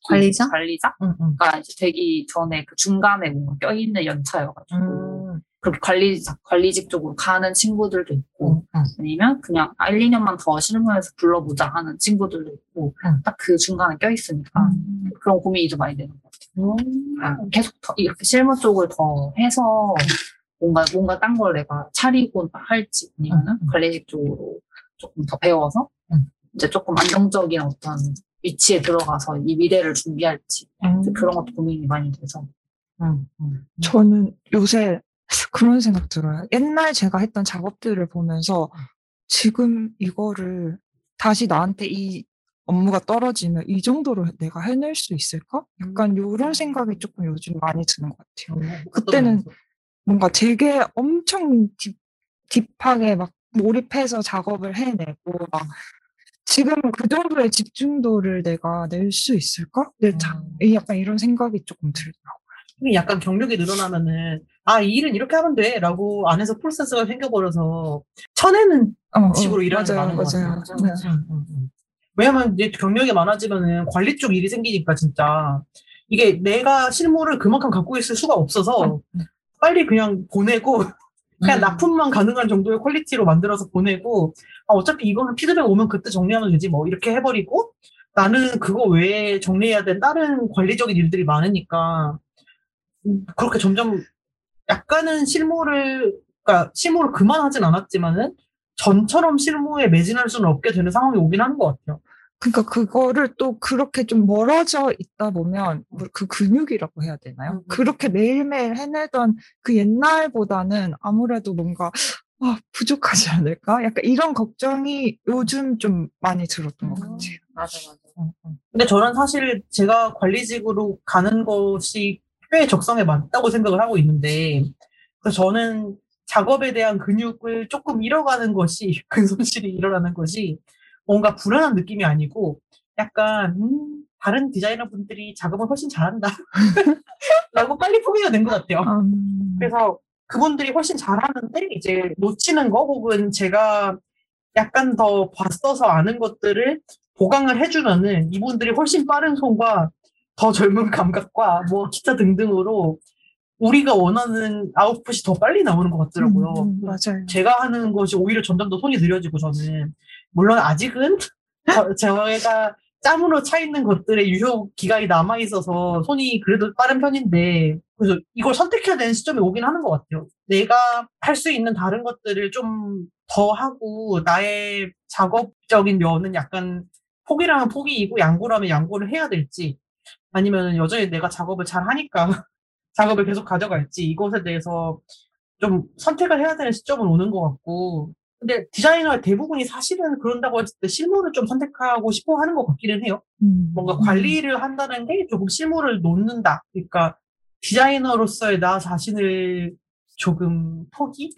관리자? 관리자가 응, 응. 이제 되기 전에 그 중간에 뭔가 껴있는 연차여가지고. 음, 그렇게 관리, 관리직 쪽으로 가는 친구들도 있고, 응, 응. 아니면 그냥 1, 2년만 더 실무에서 불러보자 하는 친구들도 있고, 응. 딱그 중간에 껴있으니까, 그런 고민이 좀 많이 되는 것 같아요. 아, 계속 더, 이렇게 실무 쪽을 더 해서, 뭔가, 뭔가 딴 걸 내가 차리고 할지, 아니면은 응, 응. 관리직 쪽으로 조금 더 배워서, 응. 이제 조금 안정적인 어떤 위치에 들어가서 이 미래를 준비할지, 그런 것도 고민이 많이 돼서. 저는 요새 그런 생각 들어요. 옛날 제가 했던 작업들을 보면서 지금 이거를 다시 나한테 이 업무가 떨어지면 이 정도로 내가 해낼 수 있을까? 약간 이런 생각이 조금 요즘 많이 드는 것 같아요. 그때는 뭔가 되게 엄청 딥, 딥하게 막 몰입해서 작업을 해내고 막 지금 그 정도의 집중도를 내가 낼 수 있을까? 내 자, 음. 이 약간 이런 생각이 조금 들더라고요. 약간 경력이 늘어나면은 아, 이 일은 이렇게 하면 돼. 라고 안에서 프로세스가 생겨버려서 쳐내는 어, 식으로 어, 일하는 게 맞아요, 많은 것 맞아요. 같아요. 네. 응, 응, 응. 왜냐면 이제 경력이 많아지면은 관리 쪽 일이 생기니까 진짜 이게 내가 실무를 그만큼 갖고 있을 수가 없어서 빨리 그냥 보내고 그냥 음. 납품만 가능한 정도의 퀄리티로 만들어서 보내고 아, 어차피 이거는 피드백 오면 그때 정리하면 되지 뭐 이렇게 해버리고 나는 그거 외에 정리해야 된 다른 관리적인 일들이 많으니까 음, 그렇게 점점 약간은 실무를 그러니까 실무를 그만하진 않았지만은 전처럼 실무에 매진할 수는 없게 되는 상황이 오긴 하는 것 같아요. 그러니까 그거를 또 그렇게 좀 멀어져 있다 보면 뭐그 근육이라고 해야 되나요? 음, 음. 그렇게 매일매일 해내던 그 옛날보다는 아무래도 뭔가 아, 부족하지 않을까? 약간 이런 걱정이 요즘 좀 많이 들었던 것 같아요. 맞아, 맞아. 근데 저는 사실 제가 관리직으로 가는 것이 꽤 적성에 맞다고 생각을 하고 있는데, 그래서 저는 작업에 대한 근육을 조금 잃어가는 것이, 근손실이 일어나는 것이 뭔가 불안한 느낌이 아니고, 약간, 음, 다른 디자이너 분들이 작업을 훨씬 잘한다. 라고 빨리 포기가 된 것 같아요. 음, 그래서 그분들이 훨씬 잘하는데 이제 놓치는 거 혹은 제가 약간 더 봤어서 아는 것들을 보강을 해주면은 이분들이 훨씬 빠른 손과 더 젊은 감각과 뭐 기타 등등으로 우리가 원하는 아웃풋이 더 빨리 나오는 것 같더라고요. 음, 맞아요. 제가 하는 것이 오히려 점점 더 손이 느려지고 저는 물론 아직은 저, 저희가 짬으로 차 있는 것들의 유효 기간이 남아 있어서 손이 그래도 빠른 편인데 그래서 이걸 선택해야 되는 시점이 오긴 하는 것 같아요. 내가 할 수 있는 다른 것들을 좀 더 하고 나의 작업적인 면은 약간 포기라면 포기이고 양보라면 양보를 해야 될지 아니면 여전히 내가 작업을 잘 하니까 작업을 계속 가져갈지 이것에 대해서 좀 선택을 해야 되는 시점은 오는 것 같고 근데 디자이너의 대부분이 사실은 그런다고 했을 때 실무를 좀 선택하고 싶어 하는 것 같기는 해요. 음, 뭔가 관리를 한다는 게 조금 실무를 놓는다. 그러니까 디자이너로서의 나 자신을 조금 포기?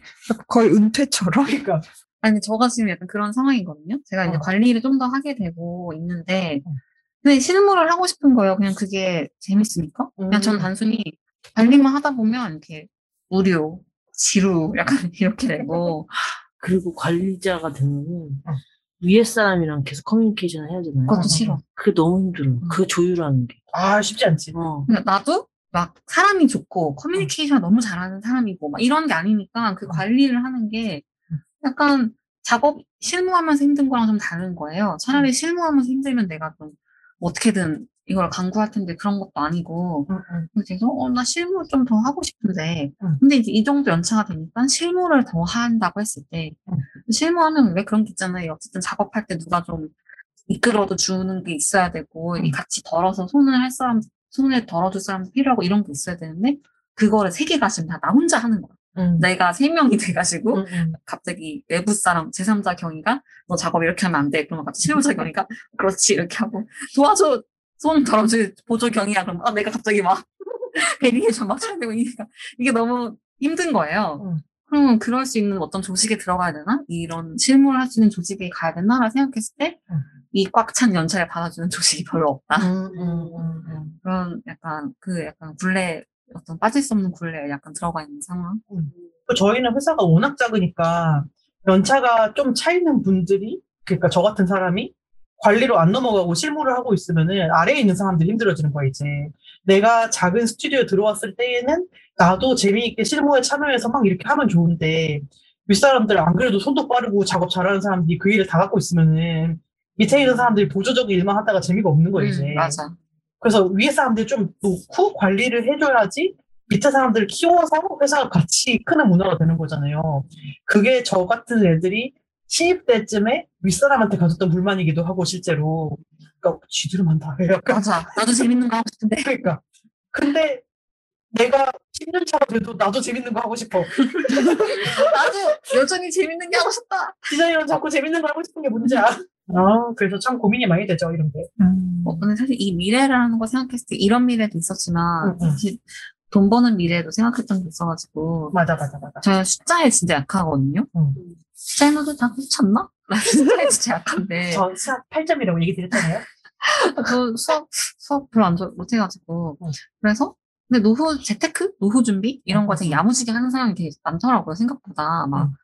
거의 은퇴처럼. 그러니까 아니, 저가 지금 약간 그런 상황이거든요. 제가 이제 어. 관리를 좀 더 하게 되고 있는데, 어. 근데 실무를 하고 싶은 거예요. 그냥 그게 재밌으니까. 그냥 전 음. 단순히 관리만 하다 보면 이렇게 무료, 지루, 약간 이렇게 되고, 그리고 관리자가 되면은 어. 위에 사람이랑 계속 커뮤니케이션을 해야 되잖아요. 그것도 싫어. 그게 너무 힘들어. 그 조율하는 게. 아 쉽지 않지. 어. 그러니까 나도 막 사람이 좋고 커뮤니케이션 너무 잘하는 사람이고 막 이런 게 아니니까 그 관리를 하는 게 약간 작업 실무하면서 힘든 거랑 좀 다른 거예요. 차라리 실무하면서 힘들면 내가 좀 어떻게든 이걸 강구할 텐데 그런 것도 아니고 그래서 어, 나 실무 좀 더 하고 싶은데 응. 근데 이제 이 정도 연차가 되니까 실무를 더 한다고 했을 때 응. 실무하면 왜 그런 게 있잖아요. 어쨌든 작업할 때 누가 좀 이끌어도 주는 게 있어야 되고 이 응. 같이 덜어서 손을 할 사람 손을 덜어줄 사람도 필요하고 이런 게 있어야 되는데 그거를 세 개가 지금 다 나 혼자 하는 거야. 음. 내가 세 명이 돼가지고 음, 음. 갑자기 외부 사람 제3자 경위가 너 작업 이렇게 하면 안 돼. 그러면 갑자기 실무자 경위가 그렇지 이렇게 하고 도와줘 손 덜어줄 보조 경위야. 그럼 아 내가 갑자기 막 variation 막 쳐야 되고 이니까 이게 너무 힘든 거예요. 음. 그러면 그럴 수 있는 어떤 조직에 들어가야 되나? 이런 실무를 할 수 있는 조직에 가야 되나라 생각했을 때 음. 이 꽉 찬 연차를 받아주는 조직이 별로 없다. 음. 그런 약간 그 약간 굴레 어떤 빠질 수 없는 굴레에 약간 들어가 있는 상황. 또 저희는 회사가 워낙 작으니까 연차가 좀차 있는 분들이 그러니까 저 같은 사람이 관리로 안 넘어가고 실무를 하고 있으면은 아래에 있는 사람들이 힘들어지는 거야 이제 내가 작은 스튜디오에 들어왔을 때에는 나도 재미있게 실무에 참여해서 막 이렇게 하면 좋은데 윗사람들 안 그래도 손도 빠르고 작업 잘하는 사람들이 그 일을 다 갖고 있으면은 밑에 있는 사람들이 보조적인 일만 하다가 재미가 없는 거예요 이제. 음, 맞아. 그래서 위에 사람들 좀 놓고 관리를 해줘야지 밑에 사람들을 키워서 회사가 같이 크는 문화가 되는 거잖아요. 그게 저 같은 애들이 신입 때쯤에 윗사람한테 가졌던 불만이기도 하고 실제로 그러니까 쥐들은 많다 약간 맞아. 나도 재밌는 거 하고 싶은데. 그러니까 근데 내가 10년 차가 돼도 나도 재밌는 거 하고 싶어 나도 여전히 재밌는 게 하고 싶다. 디자이너는 자꾸 재밌는 거 하고 싶은 게 문제야 아 그래서 참 고민이 많이 되죠 이런 게 음. 어, 근데 사실 이 미래라는 거 생각했을 때 이런 미래도 있었지만 응, 응. 돈 버는 미래도 생각했던 게 있어가지고 맞아 맞아 맞아 제가 숫자에 진짜 약하거든요. 응. 디자이너들 다 않나? 나 숫자에 진짜 약한데 저 수학 8점이라고 얘기 드렸잖아요 저 수업 수업 별로 안 좋아 못해가지고 응. 그래서 근데 노후 재테크 노후 준비 이런 거 응, 되게 야무지게 하는 사람이 되게 많더라고요 생각보다 막 응.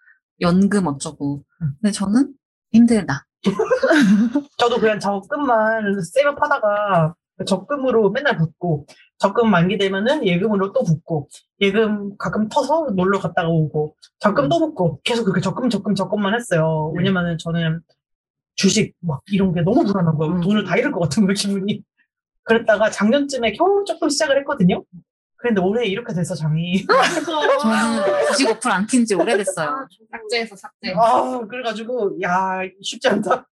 연금 어쩌고 응. 근데 저는 힘들다. 저도 그냥 적금만 세면 파다가 적금으로 맨날 붓고 적금 만기 되면은 예금으로 또 붓고 예금 가끔 터서 놀러 갔다가 오고 적금 또 붓고 계속 그렇게 적금 적금 적금만 했어요. 네. 왜냐면은 저는 주식 막 이런 게 너무 불안한 거예요. 음. 돈을 다 잃을 것 같은 거예요, 기분이. 그랬다가 작년쯤에 겨우 조금 시작을 했거든요. 그런데 올해 이렇게 돼서 장이. 저는 주식 어플 안 킨 지 오래됐어요. 삭제해서 삭제. 아, 그래가지고, 야, 쉽지 않다.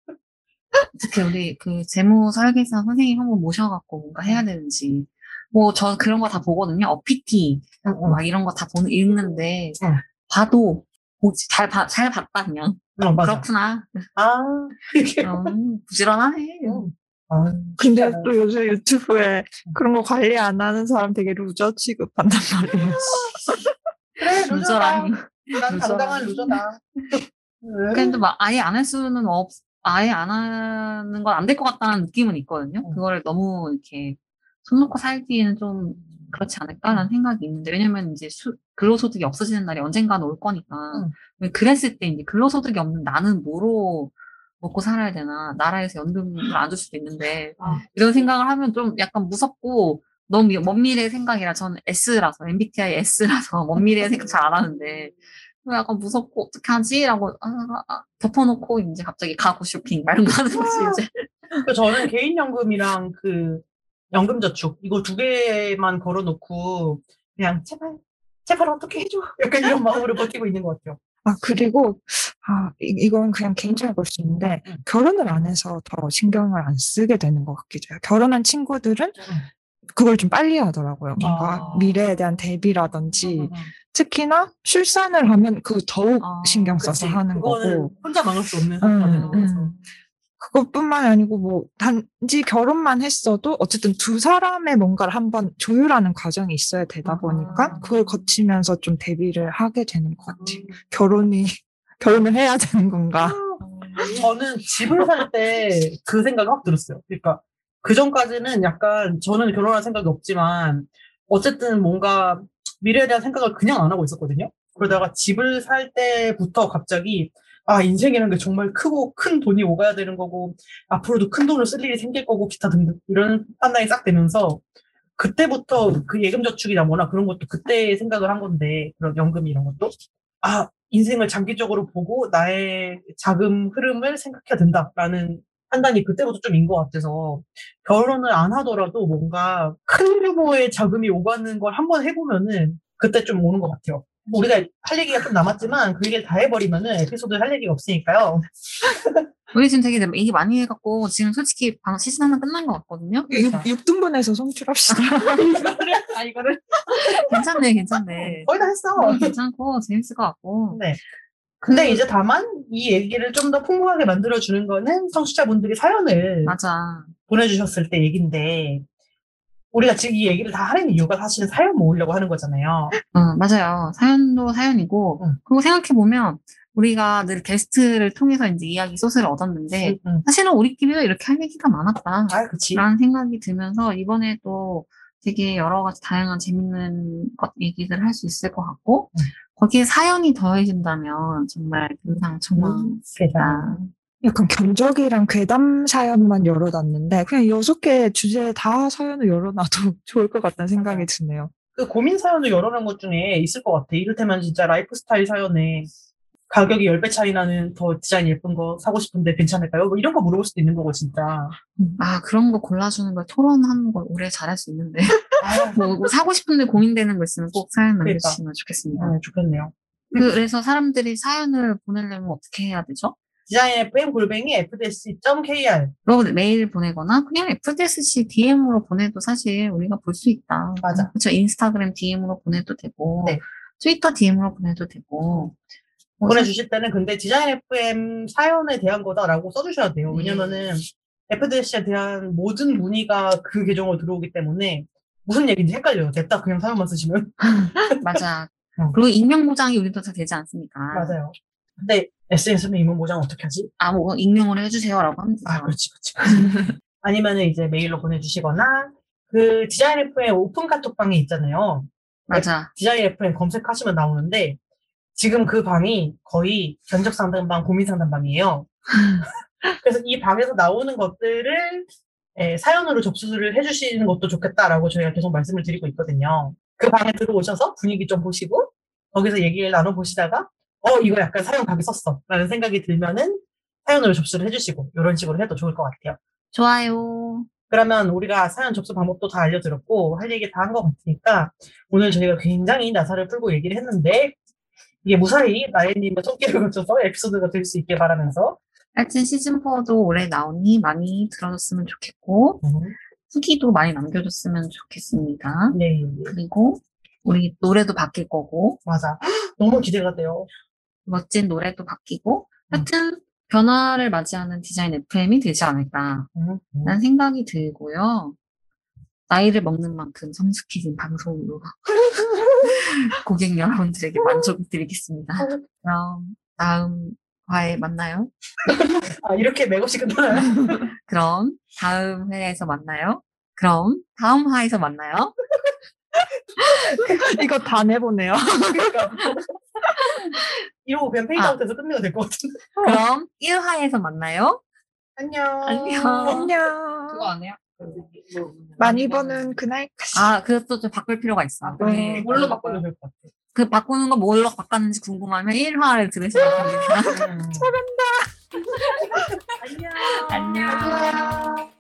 특히 우리 그 재무 설계사 선생님 한 번 모셔갖고 뭔가 해야 되는지. 뭐, 저 그런 거 다 보거든요. 어피티, 막 이런 거 다 보는, 읽는데, 응. 봐도, 보지, 잘, 봐, 잘 봤다, 그냥. 어. 그렇구나. 아, 이렇게. 음, 부지런하네. 아, 근데 않아요. 또 요새 유튜브에 그런 거 관리 안 하는 사람 되게 루저 취급한단 말이에요. 그래. 루저라니. 난 당당한 루저다. 근데 막 아예 안 할 수는 없, 아예 안 하는 건 안 될 것 같다는 느낌은 있거든요. 응. 그거를 너무 이렇게 손 놓고 살기에는 좀 그렇지 않을까라는 생각이 있는데, 왜냐면 이제 수, 근로소득이 없어지는 날이 언젠가는 올 거니까. 응. 그랬을 때 이제 근로소득이 없는 나는 뭐로 먹고 살아야 되나, 나라에서 연금을 안 줄 수도 있는데, 아. 이런 생각을 하면 좀 약간 무섭고, 너무 미- 먼 미래의 생각이라 저는 S라서, MBTI S라서 먼 미래의 생각 잘 안 하는데, 약간 무섭고 어떻게 하지? 라고 아, 아, 덮어놓고 이제 갑자기 가구 쇼핑 막 이런 거 하는 거지 이제. 그 저는 개인연금이랑 그 연금저축 이거 두 개만 걸어놓고 그냥 제발 제발 어떻게 해줘 약간 이런 마음으로 버티고 있는 것 같아요. 아, 그리고, 아, 이, 이건 그냥 개인적으로 볼수 있는데, 응. 결혼을 안 해서 더 신경을 안 쓰게 되는 것 같기도 해요. 결혼한 친구들은 그걸 좀 빨리 하더라고요. 뭔가 아. 미래에 대한 대비라든지, 특히나 출산을 하면 그 더욱 아, 신경 써서 그치. 하는 거고, 혼자 막을 수 없는 음, 상황이 되는 음. 거라서. 그것뿐만 아니고 뭐 단지 결혼만 했어도 어쨌든 두 사람의 뭔가를 한번 조율하는 과정이 있어야 되다 보니까 아. 그걸 거치면서 좀 대비를 하게 되는 것 같아요. 결혼이 결혼을 해야 되는 건가? 저는 집을 살 때 그 생각이 확 들었어요. 그러니까 그 전까지는 약간 저는 결혼할 생각이 없지만 어쨌든 뭔가 미래에 대한 생각을 그냥 안 하고 있었거든요. 그러다가 집을 살 때부터 갑자기 아 인생이라는 게 정말 크고 큰 돈이 오가야 되는 거고 앞으로도 큰 돈을 쓸 일이 생길 거고 기타 등등 이런 판단이 싹 되면서 그때부터 그 예금 저축이나 뭐나 그런 것도 그때 생각을 한 건데 그런 연금 이런 것도 아 인생을 장기적으로 보고 나의 자금 흐름을 생각해야 된다라는 판단이 그때부터 좀인 것 같아서 결혼을 안 하더라도 뭔가 큰 규모의 자금이 오가는 걸 한번 해보면은 그때 좀 오는 것 같아요. 뭐 우리가 할 얘기가 좀 남았지만 그 얘기를 다 해버리면은 에피소드 할 얘기가 없으니까요. 우리 지금 되게 얘기 많이 해갖고 지금 솔직히 방 시즌 하나 끝난 것 같거든요. 6, 등분에서 송출합시다. 아 이거를 괜찮네 괜찮네. 거의 다 했어. 어, 괜찮고 재밌을 것 같고. 네. 근데 이제 다만 이 얘기를 좀 더 풍부하게 만들어주는 거는 청취자분들이 사연을 맞아. 보내주셨을 때 얘기인데 우리가 지금 이 얘기를 다 하는 이유가 사실은 사연 모으려고 하는 거잖아요. 어, 맞아요. 사연도 사연이고, 응. 그리고 생각해보면, 우리가 늘 게스트를 통해서 이제 이야기 소스를 얻었는데, 응, 응. 사실은 우리끼리도 이렇게 할 얘기가 많았다. 아, 그치. 라는 생각이 들면서, 이번에 또 되게 여러 가지 다양한 재밌는 것 얘기들 할 수 있을 것 같고, 응. 거기에 사연이 더해진다면, 정말 음, 금상첨화다. 약간 견적이랑 괴담 사연만 열어놨는데 그냥 여섯 개 주제 다 사연을 열어놔도 좋을 것 같다는 생각이 드네요. 그 고민 사연을 열어놓은 것 중에 있을 것 같아. 이를테면 진짜 라이프 스타일 사연에 가격이 10배 차이 나는 더 디자인 예쁜 거 사고 싶은데 괜찮을까요? 뭐 이런 거 물어볼 수도 있는 거고, 진짜. 아, 그런 거 골라주는 걸 토론하는 걸 우리 잘할 수 있는데. 뭐, 뭐 사고 싶은데 고민되는 거 있으면 꼭 사연 그러니까. 남겨주시면 좋겠습니다. 네, 좋겠네요. 그래서 사람들이 사연을 보내려면 어떻게 해야 되죠? 디자인 FM 골뱅이 fdsc.kr. 로 메일 보내거나 그냥 FDSC DM으로 보내도 사실 우리가 볼 수 있다. 맞아. 그렇죠. 인스타그램 DM으로 보내도 되고, 네. 트위터 DM으로 보내도 되고. 뭐 보내주실 때는 근데 디자인 FM 사연에 대한 거다라고 써주셔야 돼요. 네. 왜냐면은 FDSC에 대한 모든 문의가 그 계정으로 들어오기 때문에 무슨 얘기인지 헷갈려요. 됐다 그냥 사연만 쓰시면. 맞아. 어. 그리고 익명 보장이 우리도 다 되지 않습니까? 맞아요. 근데 SNS는 이문 보장 어떻게 하지? 아, 뭐 익명으로 해주세요라고 하면 되죠. 아, 그렇지, 그렇지. 그렇지. 아니면은 이제 메일로 보내주시거나 그 디자인 FM 오픈 카톡방에 있잖아요. 맞아. 디자인 FM 검색하시면 나오는데 지금 그 방이 거의 견적 상담방, 고민 상담방이에요. 그래서 이 방에서 나오는 것들을 에, 사연으로 접수를 해주시는 것도 좋겠다라고 저희가 계속 말씀을 드리고 있거든요. 그 방에 들어오셔서 분위기 좀 보시고 거기서 얘기를 나눠보시다가 어 이거 약간 사연 가게 썼어 라는 생각이 들면은 사연으로 접수를 해주시고 이런 식으로 해도 좋을 것 같아요. 좋아요. 그러면 우리가 사연 접수 방법도 다 알려드렸고 할 얘기 다 한 것 같으니까 오늘 저희가 굉장히 나사를 풀고 얘기를 했는데 이게 무사히 나혜님의 손길을 거쳐서 에피소드가 될 수 있게 바라면서 하여튼 시즌4도 올해 나오니 많이 들어줬으면 좋겠고, 후기도 많이 남겨줬으면 좋겠습니다. 네 그리고 우리 노래도 바뀔 거고, 맞아 너무 기대가 돼요. 멋진 노래도 바뀌고, 음. 하여튼 변화를 맞이하는 디자인 FM이 되지 않을까 음, 음. 라는 생각이 들고요. 나이를 먹는 만큼 성숙해진 방송으로 고객 여러분들에게 만족을 드리겠습니다. 그럼 다음 화에 만나요. 아 이렇게 맥없이 끝나요? 그럼 다음 회에서 만나요. 그럼 다음 화에서 만나요. 이거 다 내보내요. 그러니까 이러고 그냥 페이드아웃해서 끝내도 될 것 같은데. 그럼 1화에서 만나요. 안녕. 안녕. 안녕. 그거 안 해요? 많이 버는 그날까지. 아, 그것도 좀 바꿀 필요가 있어. 네. 뭘로 바꾸면 될것 같아? 그 바꾸는 거 뭘로 바꿨는지 궁금하면 1화를 들으시면 됩니다. 음. 안녕. 안녕.